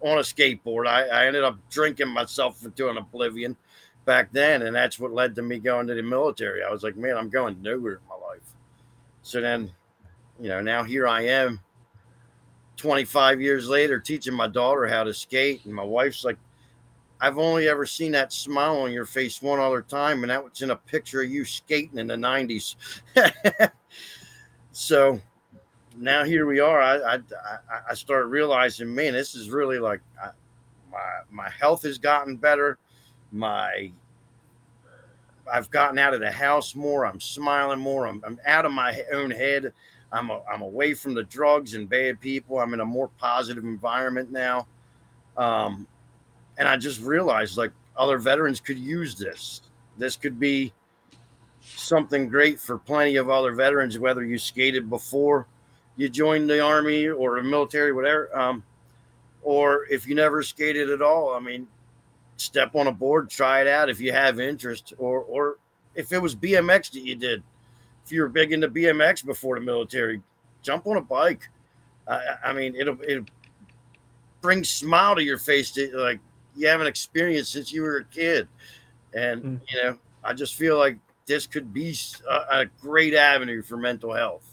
on a skateboard. I, I ended up drinking myself into an oblivion back then, and that's what led to me going to the military. I was like, man, I'm going nowhere in my life. So then, you know, now here I am, 25 years later, teaching my daughter how to skate, and my wife's like, I've only ever seen that smile on your face one other time, and that was in a picture of you skating in the 90s. so now here we are. I, I, I- started realizing, man, this is really like my my health has gotten better. My I've gotten out of the house more. I'm smiling more. I'm, I'm out of my own head. I'm a, I'm away from the drugs and bad people. I'm in a more positive environment now. Um, and I just realized like other veterans could use this. This could be something great for plenty of other veterans, whether you skated before you joined the army or the military, whatever. Um, or if you never skated at all, I mean, step on a board, try it out if you have interest, or or if it was BMX that you did, if you're big into BMX before the military, jump on a bike. I, I mean, it'll it brings smile to your face that like you haven't experienced since you were a kid, and Mm. you know, I just feel like this could be a great avenue for mental health.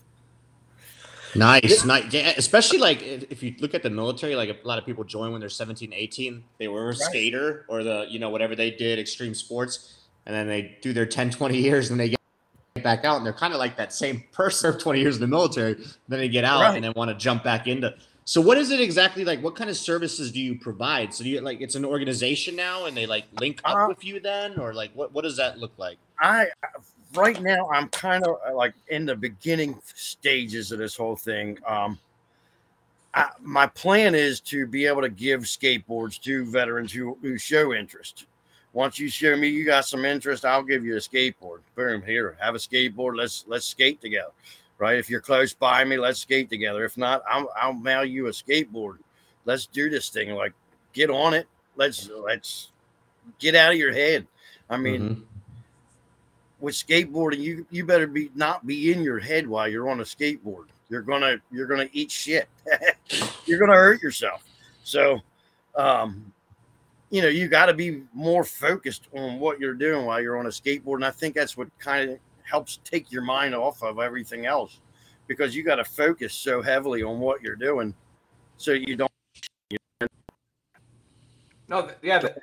Nice, nice. Yeah, especially like if if you look at the military, like a lot of people join when they're 17, 18. They were a skater or the, you know, whatever they did, extreme sports. And then they do their 10, 20 years and they get back out and they're kind of like that same person for 20 years in the military. Then they get out Right. and then want to jump back into. So what is it exactly like? What kind of services do you provide? So do you like, it's an organization now and they like link up Uh, with you then? Or like, what, what does that look like? I right now I'm kind of like in the beginning stages of this whole thing. Um, I, my plan is to be able to give skateboards to veterans who, who show interest. Once you show me you got some interest, I'll give you a skateboard. Boom, here, have a skateboard. Let's let's skate together, right? If you're close by me, let's skate together. If not, I'll I'll mail you a skateboard. Let's do this thing. Like, get on it. Let's let's get out of your head. I mean, Mhm. with skateboarding, you you better be not be in your head while you're on a skateboard. You're gonna you're gonna eat shit. you're gonna hurt yourself. So, um, you know, you got to be more focused on what you're doing while you're on a skateboard, and I think that's what kind of helps take your mind off of everything else, because you got to focus so heavily on what you're doing, so you don't. No, yeah, th-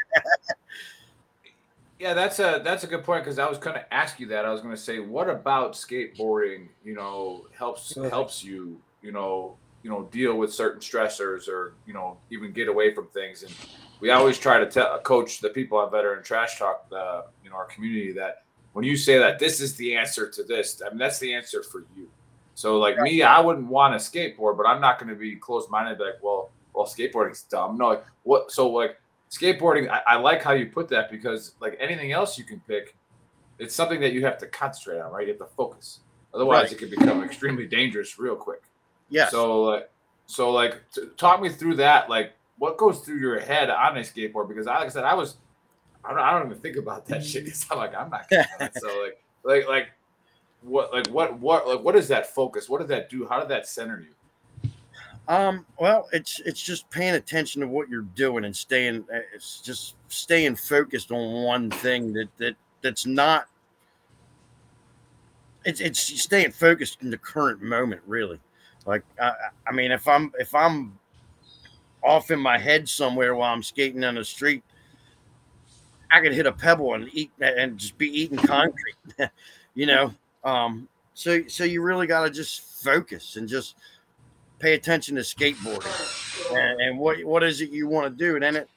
yeah, that's a that's a good point because I was going to ask you that. I was going to say, what about skateboarding? You know, helps helps you. You know, you know deal with certain stressors or you know even get away from things. And we always try to tell coach the people at veteran trash talk uh, you know our community that when you say that this is the answer to this i mean that's the answer for you. So like me i wouldn't want to skateboard but i'm not going to be closed-minded like well well skateboarding's dumb. No like what so like skateboarding I, I like how you put that because like anything else you can pick it's something that you have to concentrate on right? You have to focus. Otherwise Right. it can become extremely dangerous real quick Yes. so like, so like, t- talk me through that. Like, what goes through your head on a skateboard? Because I, like I said, I was, I don't, I don't even think about that shit. It's not like I'm not. Gonna do that. so like, like, like, what, like, what, what, like, what is that focus? What does that do? How did that center you? Um, well, it's it's just paying attention to what you're doing and staying. uh, It's just staying focused on one thing that that that's not. It's it's staying focused in the current moment, really. Like I, I- mean, if I'm if I'm off in my head somewhere while I'm skating on the street, I could hit a pebble and eat and just be eating concrete, you know. Um, so so you really got to just focus and just pay attention to skateboarding. And, and what what is it you want to do? And then it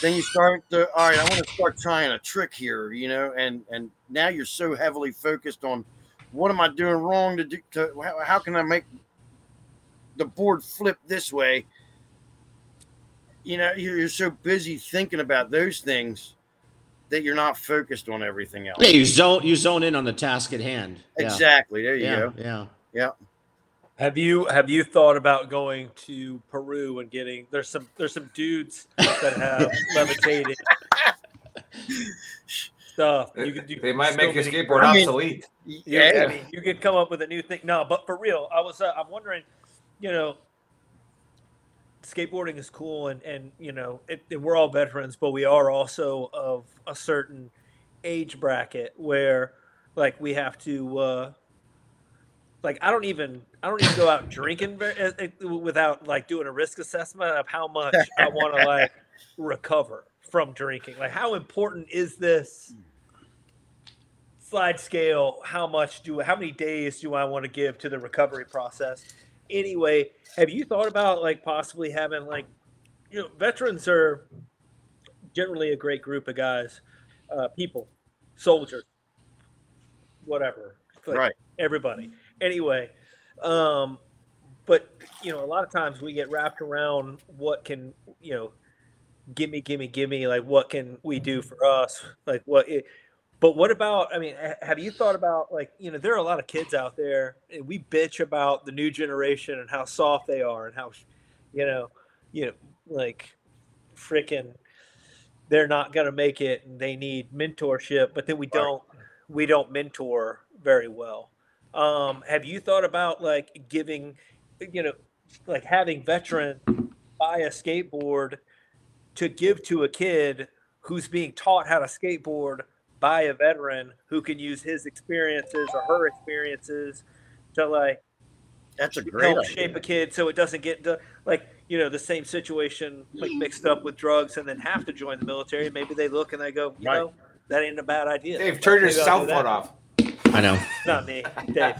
then you start to all right i want to start trying a trick here you know? And and now you're so heavily focused on what am i doing wrong to do to how, how can i make the board flipped this way you know you're, you're so busy thinking about those things that you're not focused on everything else Yeah, you zone you zone in on the task at hand. Yeah. exactly there you Yeah, go yeah. yeah Have you have you thought about going to Peru and getting there's some there's some dudes that have levitated stuff. You could you They might make your get- skateboard I mean- obsolete. Yeah, yeah I mean, you could come up with a new thing. No, but for real, I was uh, I'm wondering, you know, skateboarding is cool, and and you know, it, it- we're all veterans, but we are also of a certain age bracket where, like, we have to, uh, like, I don't even I don't even go out drinking uh, uh, without like doing a risk assessment of how much I want to like recover from drinking. Like, how important is this? slide scale how much do how many days do i want to give to the recovery process anyway have you thought about like possibly having like you know veterans are generally a great group of guys uh, people soldiers whatever like Right. everybody anyway um but you know a lot of times we get wrapped around what can you know gimme gimme gimme like what can we do for us like what it, but what about? I mean, have you thought about like you know there are a lot of kids out there, and we bitch about the new generation and how soft they are and how, you know, you know, like, freaking, they're not gonna make it and they need mentorship, but then we don't we don't mentor very well. Um, have you thought about like giving, you know, like having veteran buy a skateboard to give to a kid who's being taught how to skateboard by a veteran who can use his experiences or her experiences to like that's a great help idea. shape a kid so it doesn't get to like you know the same situation like mixed up with drugs and then have to join the military maybe they look and they go you Right. know that ain't a bad idea Dave, turn your Maybe I'll cell phone off. I know. not me dave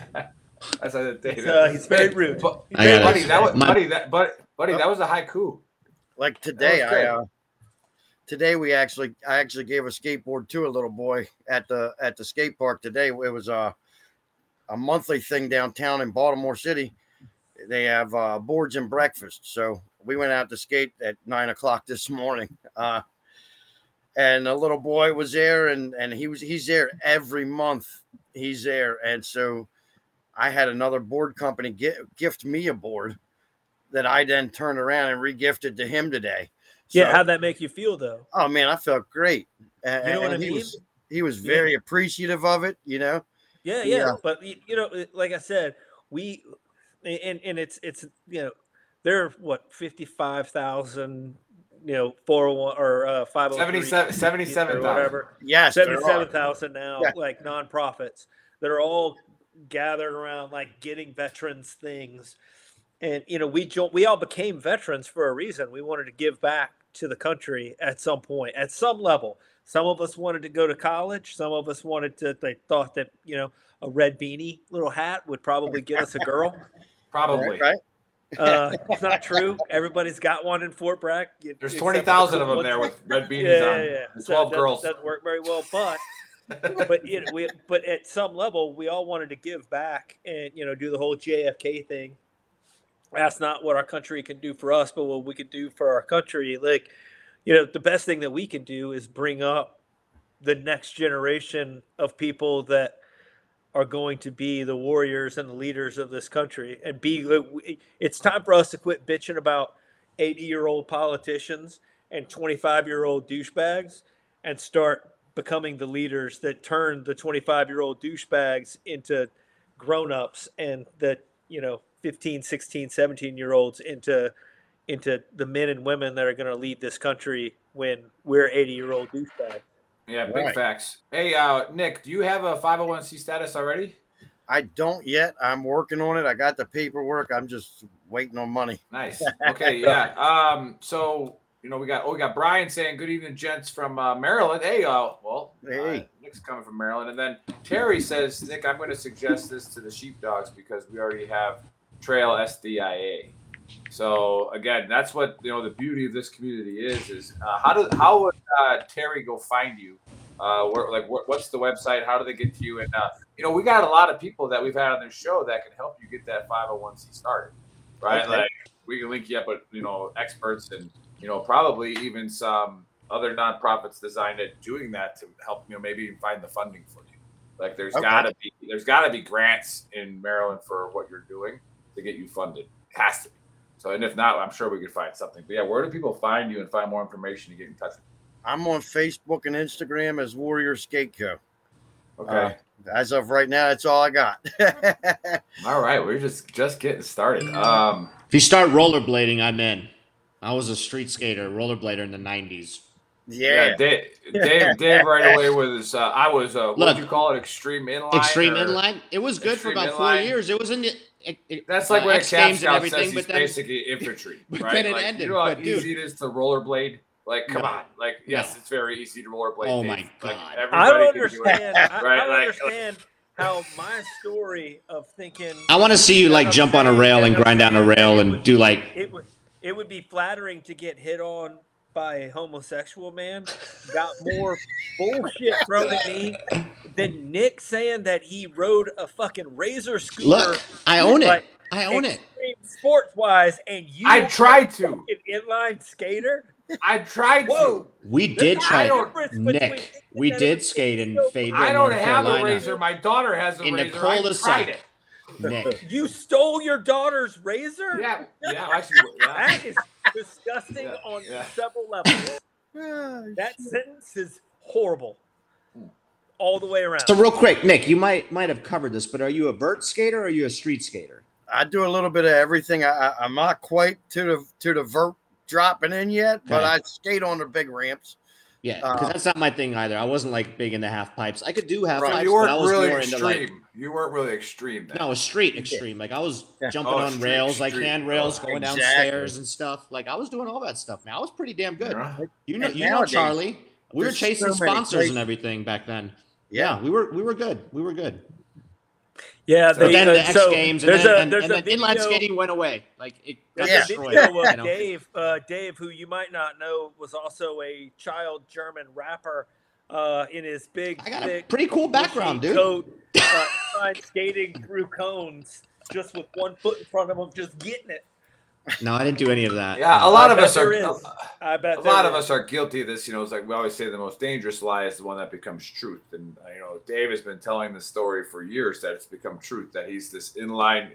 That's how Dave. He's, uh, he's very rude. But, I got it. buddy, that was buddy. That buddy, buddy, that was a haiku. like today i uh today we actually i actually gave a skateboard to a little boy at the at the skate park today. It was a a monthly thing downtown in baltimore city. They have uh boards and breakfast. So we went out to skate at nine o'clock this morning uh and a little boy was there and and he was he's there every month. He's there. And so i had another board company get, gift me a board that i then turned around and regifted to him today yeah So- how'd that make you feel though Oh man, I felt great. And, You know what and I he mean? was he was Yeah. very appreciative of it, you know. Yeah, yeah, Yeah. But you know, like I said, we and and it's it's you know, there are what fifty five thousand, you know, four hundred one or uh, five hundred 77 77,000. whatever. Yes, there seventy are. seven thousand now, Yeah. like nonprofits that are all gathered around like getting veterans things, and you know, we jo- we all became veterans for a reason. We wanted to give back to the country at some point, at some level. Some of us wanted to go to college. Some of us wanted to. They thought that you know a red beanie little hat would probably get us a girl. Probably. Right, right. Uh, it's not true. Everybody's got one in Fort Bragg. There's except twenty for the thousand of them there with red beanies yeah, on. yeah, yeah. and So Twelve that girls. doesn't work very well, but but you know, we but at some level we all wanted to give back and you know do the whole JFK thing. That's not what our country can do for us, but what we could do for our country. Like, you know, the best thing that we can do is bring up the next generation of people that are going to be the warriors and the leaders of this country and be it's time for us to quit bitching about 80 year old politicians and 25 year old douchebags and start becoming the leaders that turn the 25 year old douchebags into grown-ups and that you know 15 16 17 year olds into into the men and women that are going to lead this country when we're 80 year old douchebags Yeah, big Right. facts. Hey, uh, Nick, do you have a 501c status already? I don't yet. I'm working on it. I got the paperwork. I'm just waiting on money. Nice. Okay, yeah. Um, so you know we got oh we got Brian saying good evening, gents from uh, Maryland. Hey, uh, well, uh, Hey. Nick's coming from Maryland, and then Terry says, Nick, I'm going to suggest this to the sheepdogs because we already have Trail SDIA. So again, that's what you know. The beauty of this community is is uh, how do how would uh, Terry go find you? Uh, where, like what, what's the website? How do they get to you? And uh, you know, we got a lot of people that we've had on this show that can help you get that 501c started, right? Okay. Like we can link you up with you know experts and you know probably even some other nonprofits designed at doing that to help you know maybe even find the funding for you. Like there's Okay. gotta be there's gotta be grants in Maryland for what you're doing to get you funded. has to be. So and if not, I'm sure we could find something. But yeah, where do people find you and find more information to get in touch with I'm on Facebook and Instagram as Warrior Skate Co. Okay. Uh, as of right now, that's all I got. All right, we're just just getting started. Um If you start rollerblading, I'm in. I was a street skater, rollerblader in the '90s. yeah, yeah. Dave, Dave, Dave right away with his uh, I was uh what Look, do you call it? Extreme inline. Extreme or- inline. It was good for Extreme about four years. It was in the. It, it, That's like uh, when a X Cap Games and everything, says he's but then basically infantry, but right? then it like, ended, You know how but dude- easy it is to rollerblade? Like, come No. on. Like, yes, No. it's very easy to rollerblade. Oh Dave. my Like, God. I don't can do it. understand. I, Right, I don't like- understand how my story of thinking. I want to see you like jump on a rail and grind down a rail and do like. It would it would be flattering to get hit on by a homosexual man. Got more bullshit thrown at me than Nick saying that he rode a fucking razor scooter. Look, I own it. I own it. Sports wise, and you I tried to. fucking inline skater. I tried Whoa. to. We did try. difference Nick, we did skate in so- Fayetteville, I don't North have Carolina. a razor. My daughter has a In the razor. I cul-de-sac. tried it. Nick, You stole your daughter's razor? Yeah, yeah, actually, yeah. That is disgusting Yeah, on yeah. several levels. Oh, that sentence is horrible. All the way around. so real quick, Nick, you might might have covered this, but are you a vert skater or are you a street skater? I do a little bit of everything. I, I, I'm not quite to the to the vert dropping in yet, but Okay. I skate on the big ramps. Yeah, because Uh, that's not my thing either. I wasn't like big into half pipes. I could do half Right. Pipes, you but weren't I was really more into extreme. like you weren't really extreme. Then. no, I was street extreme. Like I was Yeah. jumping Oh, on street rails, like handrails, Oh, going exactly. downstairs and stuff. Like I was doing all that stuff, man. I was pretty damn good. Yeah. You know, And you know, Charlie. We were chasing so sponsors and everything back then. Yeah. Yeah, we were we were good. We were good. Yeah, But they, then uh, the X so Games and then, a and, and a then inline skating went away. Like it got There's Yeah. a destroyed. video of? Dave, uh, Dave, who you might not know, was also a child German rapper. Uh, in his big, I got a thick, pretty cool background, dude. Coat, uh, skating through cones, just with one foot in front of him, just getting it. No, I didn't do any of that. Yeah, a lot I of us are. there is. I bet a there lot of us are guilty of this. You know, it's like we always say the most dangerous lie is the one that becomes truth. And you know, Dave has been telling the story for years that it's become truth that he's this inline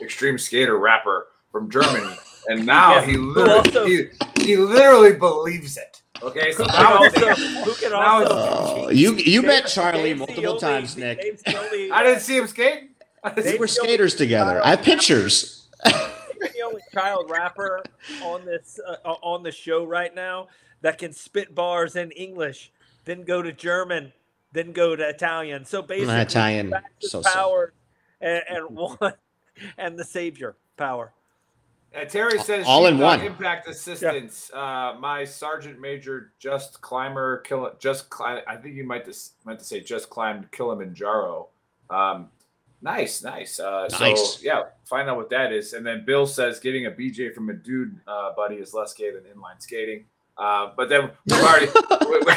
extreme skater rapper from Germany, and now Yeah, he literally also- he, he literally believes it. Okay, so Who now can also, who can now also you you met Charlie Dave's the multiple only- times, Nick. Dave's the only- I didn't see him skate. I We see- were Dave's the only skaters together. I have pictures. Dave's the only child rapper on this uh, on the show right now that can spit bars in English, then go to German, then go to Italian. So basically, My Italian, so sad. power and, and one and the savior power. Uh, Terry says All in one. Impact assistance. Uh, my sergeant major just climber kill just climb. I think you might just meant to say just climbed Kilimanjaro. Um, Nice, nice. Uh, Nice. So yeah, find out what that is. And then Bill says getting a BJ from a dude uh, buddy is less gay than inline skating. Uh, but then we've already we, we,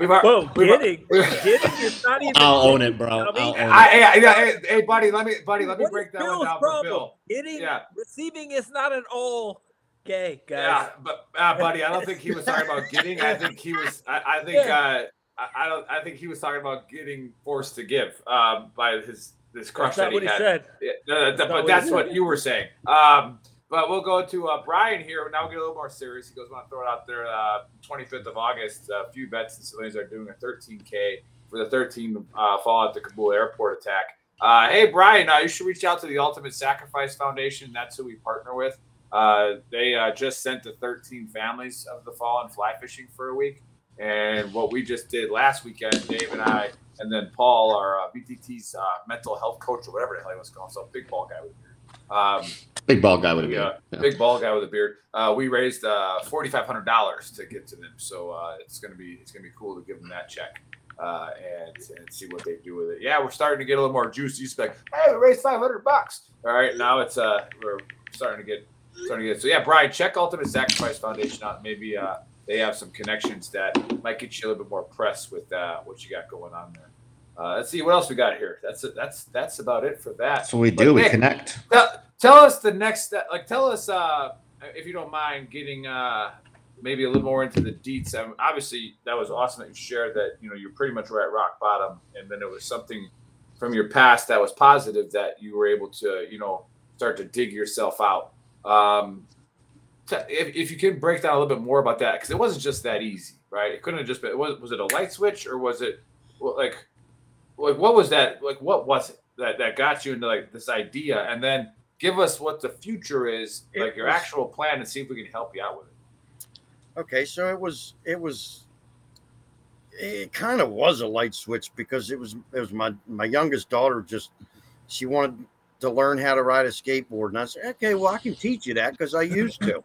we've already Whoa, we've- getting, we've- getting is not even. I'll own it, bro. I'll dummy. own it. I, hey, hey, hey, hey, buddy, let me, buddy, let me What is break that Bill's one down problem? for Bill. Getting, Yeah. receiving is not an all gay, guys. Yeah, but uh, buddy, I don't think he was talking about getting. I think he was. I, I think. Uh, I, I don't. I think he was talking about getting forced to give um, by his this crush that what he he had. said. Yeah, no, but that's what you were saying. Um, but we'll go to uh, Brian here. Now we'll get a little more serious. He goes, "Want to throw it out there? Uh, 25th of August. A few vets and civilians are doing a 13k for the 13 uh, fallout the Kabul airport attack." Uh, hey, Brian, uh, you should reach out to the Ultimate Sacrifice Foundation. That's who we partner with. Uh, they uh, just sent the 13 families of the fallen fly fishing for a week. And what we just did last weekend, Dave and I, and then Paul, our uh, VTT's uh, mental health coach or whatever the hell he was called, so big ball guy with a beard. Um, Big ball guy with a yeah, beard. Yeah. big ball guy with a beard. Uh, we raised uh, forty five hundred dollars to get to them, so uh, it's gonna be it's gonna be cool to give them that check uh, and and see what they do with it. Yeah, we're starting to get a little more juice. You like, hey, we raised five hundred bucks. All right, now it's uh we're starting to get starting to get. So yeah, Brian, check Ultimate Sacrifice Foundation out. Maybe uh, they have some connections that might get you a little bit more press with uh, what you got going on there. Uh, let's see what else we got here. That's it. That's that's about it for that. What we But do. We connect. Tell, tell us the next step. Like, tell us, uh, if you don't mind, getting uh, maybe a little more into the deets. Um, obviously, that was awesome that you shared that. You know, you're pretty much right at rock bottom, and then it was something from your past that was positive that you were able to, you know, start to dig yourself out. Um, if, if you can break down a little bit more about that, because it wasn't just that easy, right? It couldn't have just been. Was, was it a light switch, or was it well, like, like what was that? Like, what was it that that got you into like this idea? And then give us what the future is, It like your was- actual plan, and see if we can help you out with it. Okay, so it was it was it kind of was a light switch because it was it was my my youngest daughter just she wanted to learn how to ride a skateboard and I said, "Okay, well I can teach you that because I used to."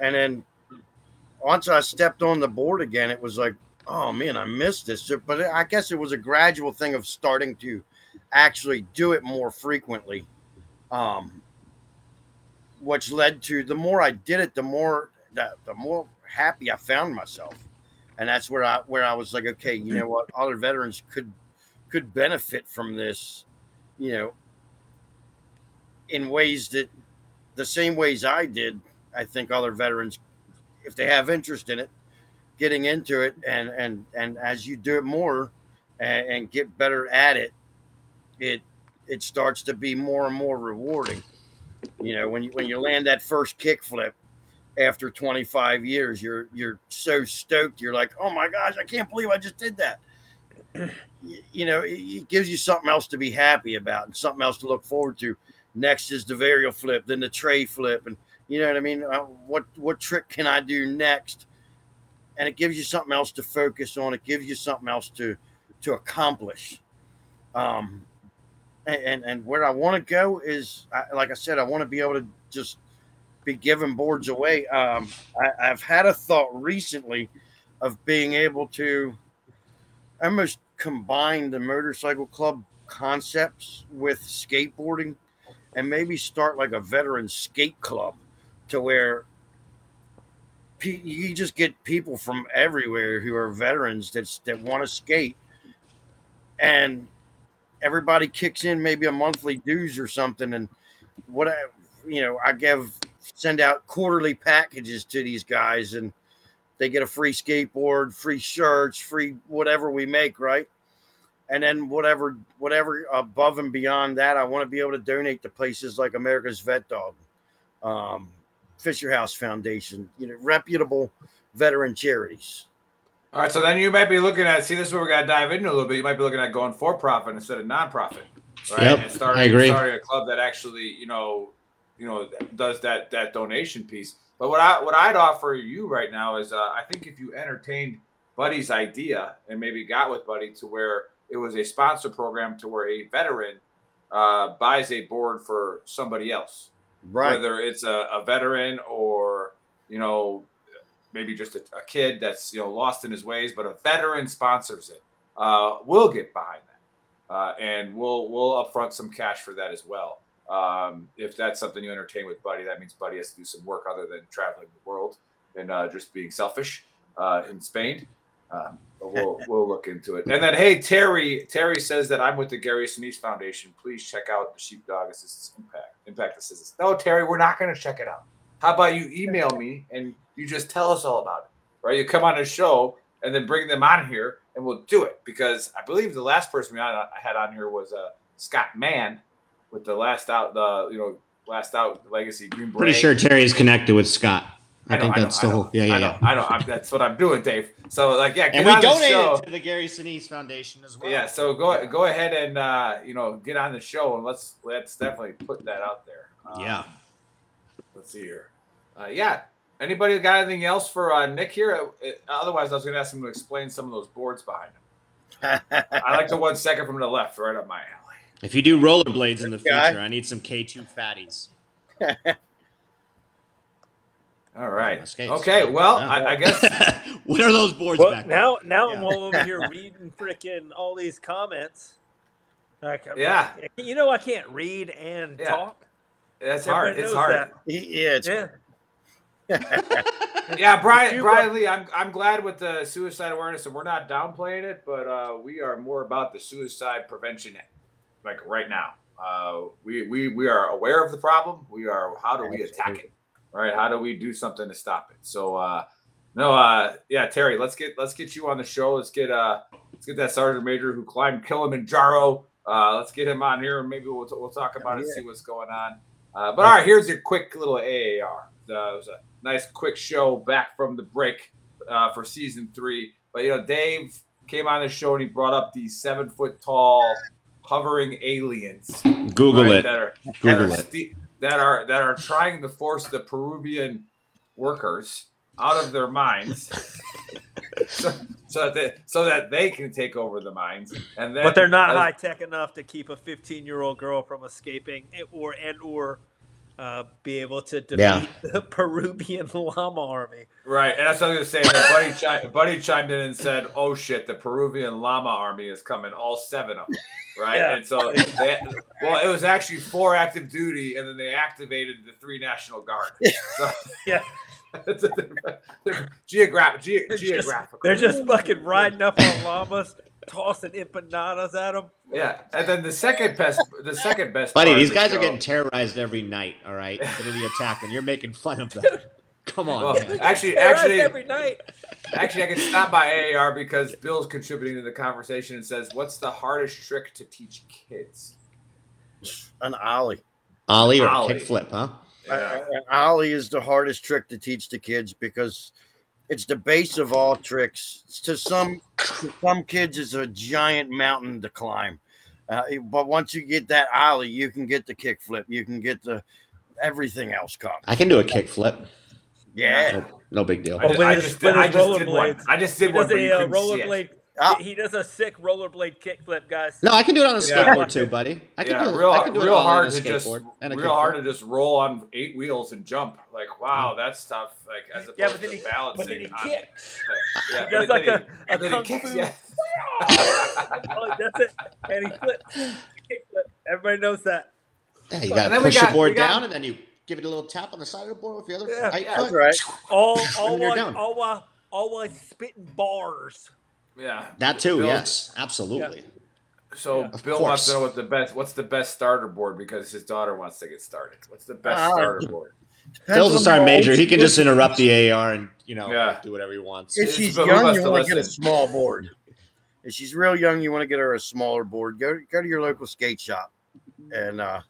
And then once I stepped on the board again, it was like, "Oh man, I missed this." But I guess it was a gradual thing of starting to actually do it more frequently. Um, which led to the more I did it, the more the, the more happy I found myself, and that's where I where I was like, okay, you know what, other veterans could could benefit from this, you know, in ways that the same ways I did. I think other veterans, if they have interest in it, getting into it, and and and as you do it more, and, and get better at it, it it starts to be more and more rewarding. You know, when you when you land that first kick flip after 25 years, you're you're so stoked. You're like, oh my gosh, I can't believe I just did that. You, you know, it, it gives you something else to be happy about and something else to look forward to. Next is the varial flip, then the tre flip, and you know what I mean. Uh, what what trick can I do next? And it gives you something else to focus on. It gives you something else to to accomplish. Um, and and, where I want to go is, I, like I said, I want to be able to just be giving boards away. Um, I, I've had a thought recently of being able to almost combine the motorcycle club concepts with skateboarding and maybe start like a veteran skate club to where you just get people from everywhere who are veterans that that want to skate. And everybody kicks in maybe a monthly dues or something and what I, you know i give send out quarterly packages to these guys and they get a free skateboard free shirts free whatever we make right? And then whatever whatever above and beyond that i want to be able to donate to places like america's vet dog. Um, fisher house foundation you know reputable veteran charities All right, so then you might be looking at see this is where we got to dive into a little bit. You might be looking at going for profit instead of non-profit, right? Yep, and starting, I agree. starting a club that actually, you know, you know, does that that donation piece. But what I what I'd offer you right now is, uh, I think if you entertained Buddy's idea and maybe got with Buddy to where it was a sponsor program to where a veteran uh, buys a board for somebody else, right whether it's a, a veteran or you know maybe just a, a kid that's you know lost in his ways, but a veteran sponsors it. Uh, we'll get behind that. uh, and we'll we'll upfront some cash for that as well. Um, if that's something you entertain with Buddy, that means Buddy has to do some work other than traveling the world and uh, just being selfish uh, in Spain. Um, but we'll we'll look into it. And then, hey, Terry, Terry says that I'm with the Gary Sinise Foundation. Please check out the Sheepdog Assistance Impact Impact Assistance. No, Terry, we're not going to check it out. How about you email me and you just tell us all about it, right? You come on the show and then bring them on here, and we'll do it because I believe the last person we I had on here was uh, Scott Mann with the last out, the you know last out legacy Green Beret. Pretty sure Terry is connected with Scott. I, I know, think I know, that's I the know, whole. Yeah, yeah, I know, yeah. I know. I'm, that's what I'm doing, Dave. So like, yeah, get And we on the donated show. to the Gary Sinise Foundation as well. Yeah, so go go ahead and uh, you know get on the show and let's let's definitely put that out there. Um, Yeah. Let's see here. Uh, yeah. Anybody got anything else for uh, Nick here? Uh, otherwise, I was going to ask him to explain some of those boards behind him. I like the one second from the left, right up my alley. If you do rollerblades in the future. I need some K2 fatties. All right. My skates. Okay. Well, Yeah. I, I guess what are those boards Well, back there? now, now I'm all over here reading freaking all these comments. Like, I'm- Yeah. you know I can't read and Yeah. talk. that's hard. It's hard. that. yeah, it's Yeah, Yeah, Brian You- Brian Lee, I'm I'm glad with the suicide awareness, and we're not downplaying it, but uh, we are more about the suicide prevention, like right now. Uh, we we we are aware of the problem. We are how do we attack it, right? How do we do something to stop it? So uh, no, uh, yeah, Terry, let's get let's get you on the show. Let's get uh let's get that sergeant major who climbed Kilimanjaro. Uh, let's get him on here, and maybe we'll we'll talk about it, and see what's going on. Uh, but all right, here's your quick little AAR. Uh, it was a nice quick show back from the break uh, for season three. But you know, Dave came on the show and he brought up these seven foot tall hovering aliens. Google right, it. That are, that, Google are it. sti- that are that are trying to force the Peruvian workers out of their minds. so, so that they, so that they can take over the mines, and then but they're not as- high tech enough to keep a 15 year old girl from escaping, eh, or and or uh, be able to defeat Yeah. the Peruvian llama army. Right, and that's what I was gonna say. And Buddy, chi- Buddy chimed in and said, "Oh shit, the Peruvian llama army is coming, all seven of them." Right, Yeah. and so they, well, it was actually four active duty, and then they activated the three national guard. So, Yeah. it's a, geographic, ge- They're just- geographical. They're just fucking riding up on llamas, tossing empanadas at them. yeah, and then the second best, the second best. Buddy, part of these the guys are getting terrorized every night, all right? Literally attacking. You're making fun of them. Come on, Well, actually, actually, every night. Actually, I can stop by AAR because Bill's contributing to the conversation and says, "What's the hardest trick to teach kids?" an ollie. Ollie or Ollie. kickflip, huh? Yeah. An ollie is the hardest trick to teach the kids because it's the base of all tricks. To some, to some kids, it's a giant mountain to climb. Uh, but once you get that ollie, you can get the kickflip. You can get the everything else comes. I can do a kickflip. Yeah. No, no big deal. I, Well, I just with did, I just did one. rollerblades. I just did one, does a uh, couldn't see it. rollerblade. Ah. He does a sick rollerblade kickflip, guys. No, I can do it on a Yeah. skateboard too, buddy. I can Yeah, do, real, I can do it real all on hard a to just, skateboard and a real hard to just roll on eight wheels and jump. Like, wow, that's tough. Like, as opposed Yeah, but then to he, balancing. but then he on- kicks. Yeah, He does but like then a, he- a then he kung kicks, fu. yeah. Oh, that's it. And he flips. Kickflip. Everybody knows that. Yeah, you got to push got- the board we got- down and then you give it a little tap on the side of the board with the other Yeah, right yeah, foot. That's right. All, all, while, all while, all while spitting bars. Yeah. That too, Bill- yes, absolutely. So Yeah. Bill wants to know what the best what's the best starter board because his daughter wants to get started. What's the best Ah, starter board? Bill's a on sergeant major. He can just interrupt the AR and you know Yeah. do whatever he wants. If she's but young, you to want to get a small board. If she's real young, you want to get her a smaller board. Go go to your local skate shop, and uh,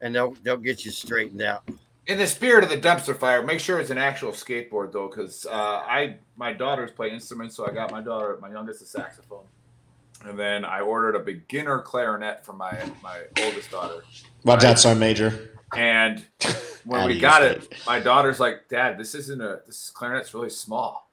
and they'll they'll get you straightened out. In the spirit of the dumpster fire, make sure it's an actual skateboard though, because uh, I my daughters play instruments, so I got my daughter, my youngest, a saxophone, and then I ordered a beginner clarinet for my my oldest daughter. My dad's out, sergeant major. And when we got say it, my daughter's like, "Dad, this isn't a this clarinet's really small."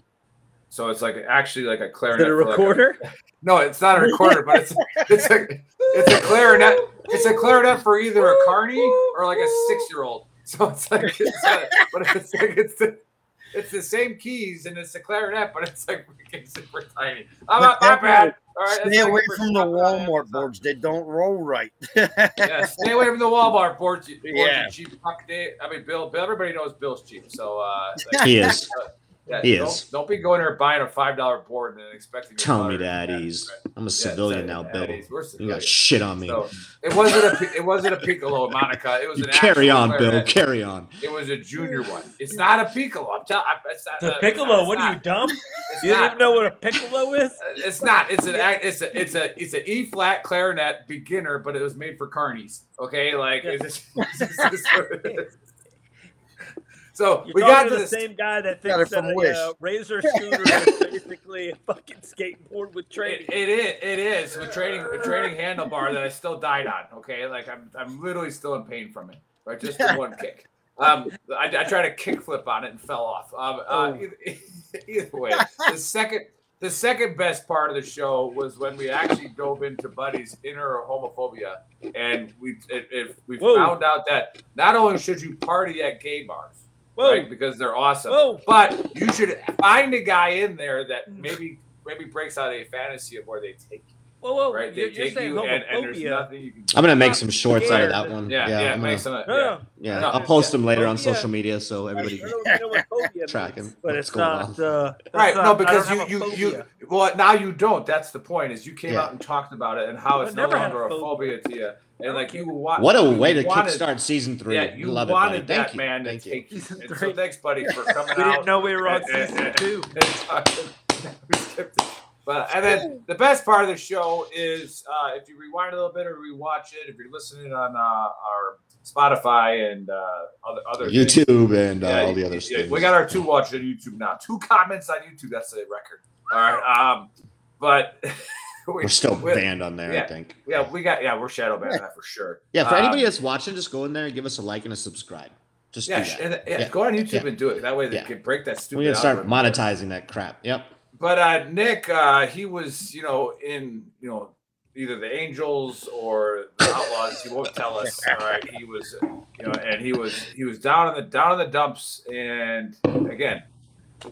So it's like actually like a Is clarinet. it a for like recorder? no, it's not a recorder, but it's it's a it's a clarinet. It's a clarinet for either a carny or like a six year old. So it's like, it's a, but it's like it's it's the same keys and it's the clarinet, but it's like super tiny. I'm not my bad. All right, Stay like away from the Walmart boards. They don't roll right. Yeah, stay away from the Walmart boards. you- boards, Yeah. cheap fuck. I mean, Bill. Bill. Everybody knows Bill's cheap, so uh, He is. Yeah, He don't, is. Don't be going there buying a five dollar board and expecting. your Tell me daughter that he's. happy. I'm a Yeah, civilian tell now, you Bill. that he's- we're You got shit on me. So it wasn't a pi- it wasn't a piccolo, Monica. It was You an carry actual on, Bill. clarinet. Carry on. It was a junior one. It's not a piccolo. I'm telling. It's not The uh, piccolo. it's What are you dumb? You don't even know what a piccolo is? It's not. It's an. It's a. It's a. It's an E flat clarinet beginner, but it was made for carnies. Okay, like it's just, it's just what it is. So You're we got to to the this. same guy that thinks that a uh, razor scooter is basically a fucking skateboard with training. It, it is. It is with training. A training handlebar that I still died on. Okay, like I'm. I'm literally still in pain from it. Right, just the one kick. Um, I, I tried a kick flip on it and fell off. Um, uh, Oh. either, either way, the second. The second best part of the show was when we actually dove into Buddy's inner homophobia, and we it, it, we Whoa. found out that not only should you party at gay bars, Whoa. right, because they're awesome, Whoa. but you should find a guy in there that maybe maybe breaks out a fantasy of where they take you, Whoa, whoa. right? They You're, you're take you, and, and there's nothing you can. do. I'm gonna make some shorts out of that one. Yeah, yeah, I'm gonna- make some. No, yeah. no. yeah. No, I'll post yeah. them later on social media so everybody. I don't even know what phobia Tracking but it's going not. Uh, Right, not- no, because you you you well now you don't. That's the point. Is you came Yeah. out and talked about it and how it's no never had longer a a phobia to you, and like you want. What a way to wanted- kickstart season three. Yeah, you Love it, wanted buddy. Thank that you. man Thank to you. take you. Season And so three. thanks, buddy, for coming We out. didn't know we were on and- and- season and- two. and talking- we skipped it. But and then the best part of the show is uh, if you rewind a little bit or rewatch it, if you're listening on uh, our Spotify and uh, other other things. YouTube and uh, Yeah, all the other yeah, things. We got our two watches on YouTube now. Two comments on YouTube. That's a record. All right. Um, but we, We're still we- banned on there, yeah. I think. Yeah, we got. Yeah, we're shadow banned that for sure. Yeah, for Um, anybody that's watching, just go in there and give us a like and a subscribe. Just Yeah, do that. and, yeah, Yeah. go on YouTube Yeah. and do it. That way they Yeah. can break that stupid. We're gonna start monetizing that crap. Yep. But uh, Nick, uh, he was, you know, in you know either the Angels or the Outlaws. He won't tell us. All right, he was, you know, and he was he was down in the down in the dumps. And again,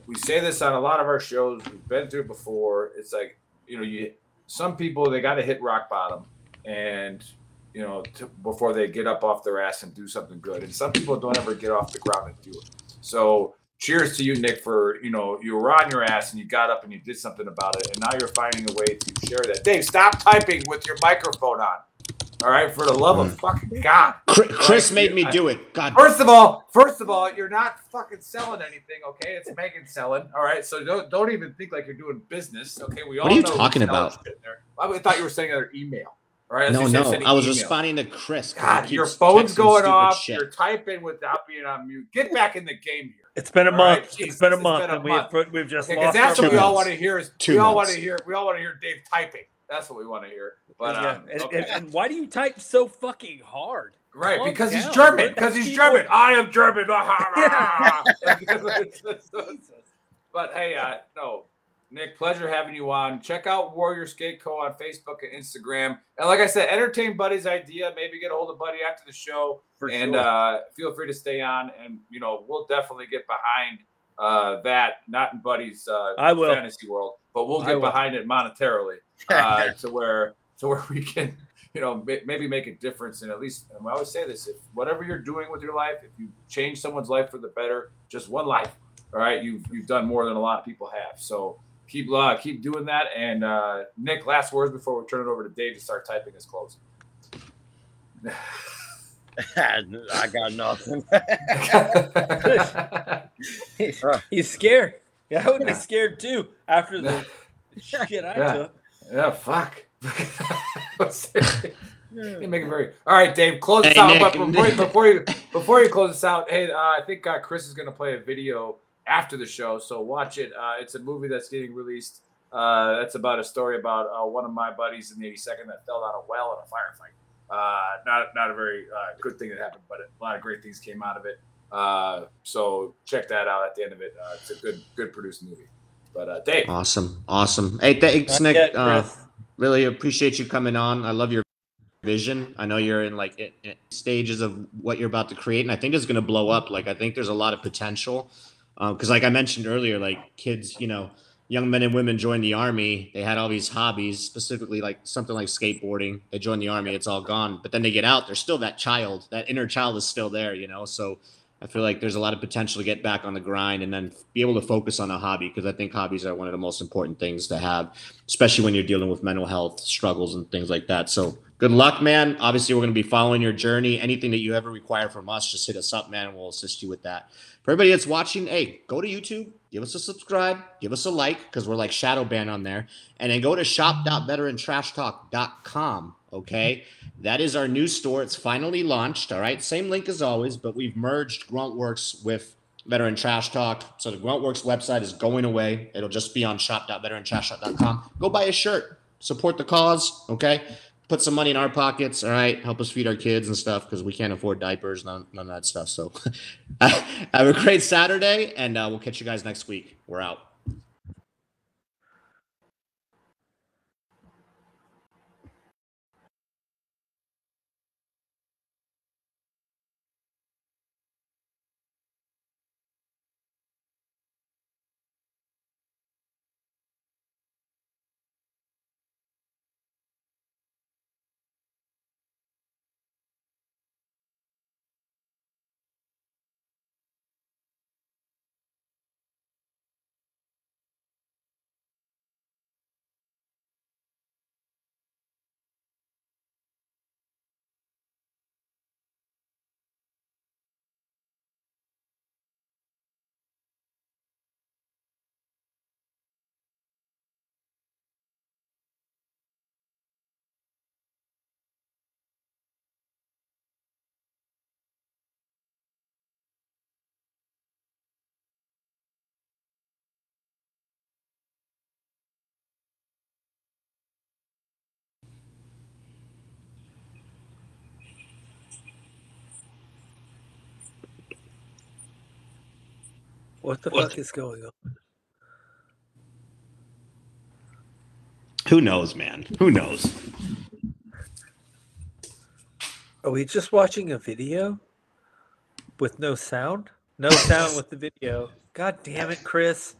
we say this on a lot of our shows. We've been through it before. It's like you know, you some people they got to hit rock bottom, and you know, to, before they get up off their ass and do something good. And some people don't ever get off the ground and do it. So cheers to you, Nick, for you know you were on your ass and you got up and you did something about it, and now you're finding a way to share that. Dave, stop typing with your microphone on. All right, for the love of mm. fucking God. Chris, Chris made me do it. God. First of all, first of all, you're not fucking selling anything, okay? It's Megan selling, all right. So don't don't even think like you're doing business, okay? We all What are you know talking about? there. I thought you were saying another email, all right? no, no. sending I was email. responding to Chris. God, your phone's going off. shit. You're typing without being on mute. Get back in the game here. It's been a All month. right, Jesus, it's been a it's month, been a and month. we've we've just Because lost that's our what we all want to hear. Is Two we all want to hear. We all want to hear Dave typing. That's what we want to hear. But yeah. um, and, okay. and, and why do you type so fucking hard? right, calm because he's. German. Because he's German. I am German. but hey, uh, no, Nick, pleasure having you on. Check out Warrior Skate Co. on Facebook and Instagram. And like I said, entertain Buddy's idea. Maybe get a hold of Buddy after the show. For and sure. uh, feel free to stay on. And, you know, we'll definitely get behind uh, that, not in Buddy's uh, I will. fantasy world, but we'll get behind it monetarily uh, to where to where we can, you know, maybe make a difference. And at least, and I always say this: if whatever you're doing with your life, if you change someone's life for the better, just one life, all right, you've you've done more than a lot of people have. So keep uh, keep doing that. And uh, Nick, last words before we turn it over to Dave to start typing his closing. I got nothing. He's scared. Yeah, I would be scared too after the shit I Yeah. took. yeah, fuck. You make it very all right, Dave. Close us out. Nick, but before, you, before you before you close us out, hey, uh, I think uh, Chris is going to play a video after the show, so watch it. Uh, it's a movie that's getting released. Uh, that's about a story about uh, one of my buddies in the 82nd that fell down a well in a firefight. Uh, not not a very uh, good thing that happened, but a lot of great things came out of it. Uh, so check that out at the end of it. Uh, it's a good good produced movie. But uh, Dave, Awesome. Awesome. Hey, thanks, Not Nick. yet, Uh, really appreciate you coming on. I love your vision. I know you're in like i- i- stages of what you're about to create, and I think it's going to blow up. Like I think there's a lot of potential. because like I mentioned earlier, like kids, you know, young men and women join the army. They had all these hobbies, specifically like something like skateboarding. They join the army, it's all gone. But then they get out, they're still that child. That inner child is still there, you know. So I feel like there's a lot of potential to get back on the grind and then be able to focus on a hobby because I think hobbies are one of the most important things to have, especially when you're dealing with mental health struggles and things like that. So good luck, man. Obviously, we're going to be following your journey. Anything that you ever require from us, just hit us up, man, and we'll assist you with that. For everybody that's watching, hey, go to YouTube, give us a subscribe, give us a like because we're like shadow ban on there, and then go to shop.veterantrashtalk.com. Okay, that is our new store. It's finally launched. All right, same link as always, but we've merged Gruntworks with Veteran Trash Talk. So the Gruntworks website is going away. It'll just be on shop.veterantrashtalk.com. Go buy a shirt, support the cause. Okay, put some money in our pockets. All right, help us feed our kids and stuff because we can't afford diapers, none, none of that stuff. So have a great Saturday, and uh, we'll catch you guys next week. We're out. What the fuck is going on? Who knows, man? Who knows? Are we just watching a video with no sound? No sound with the video. God damn it, Chris.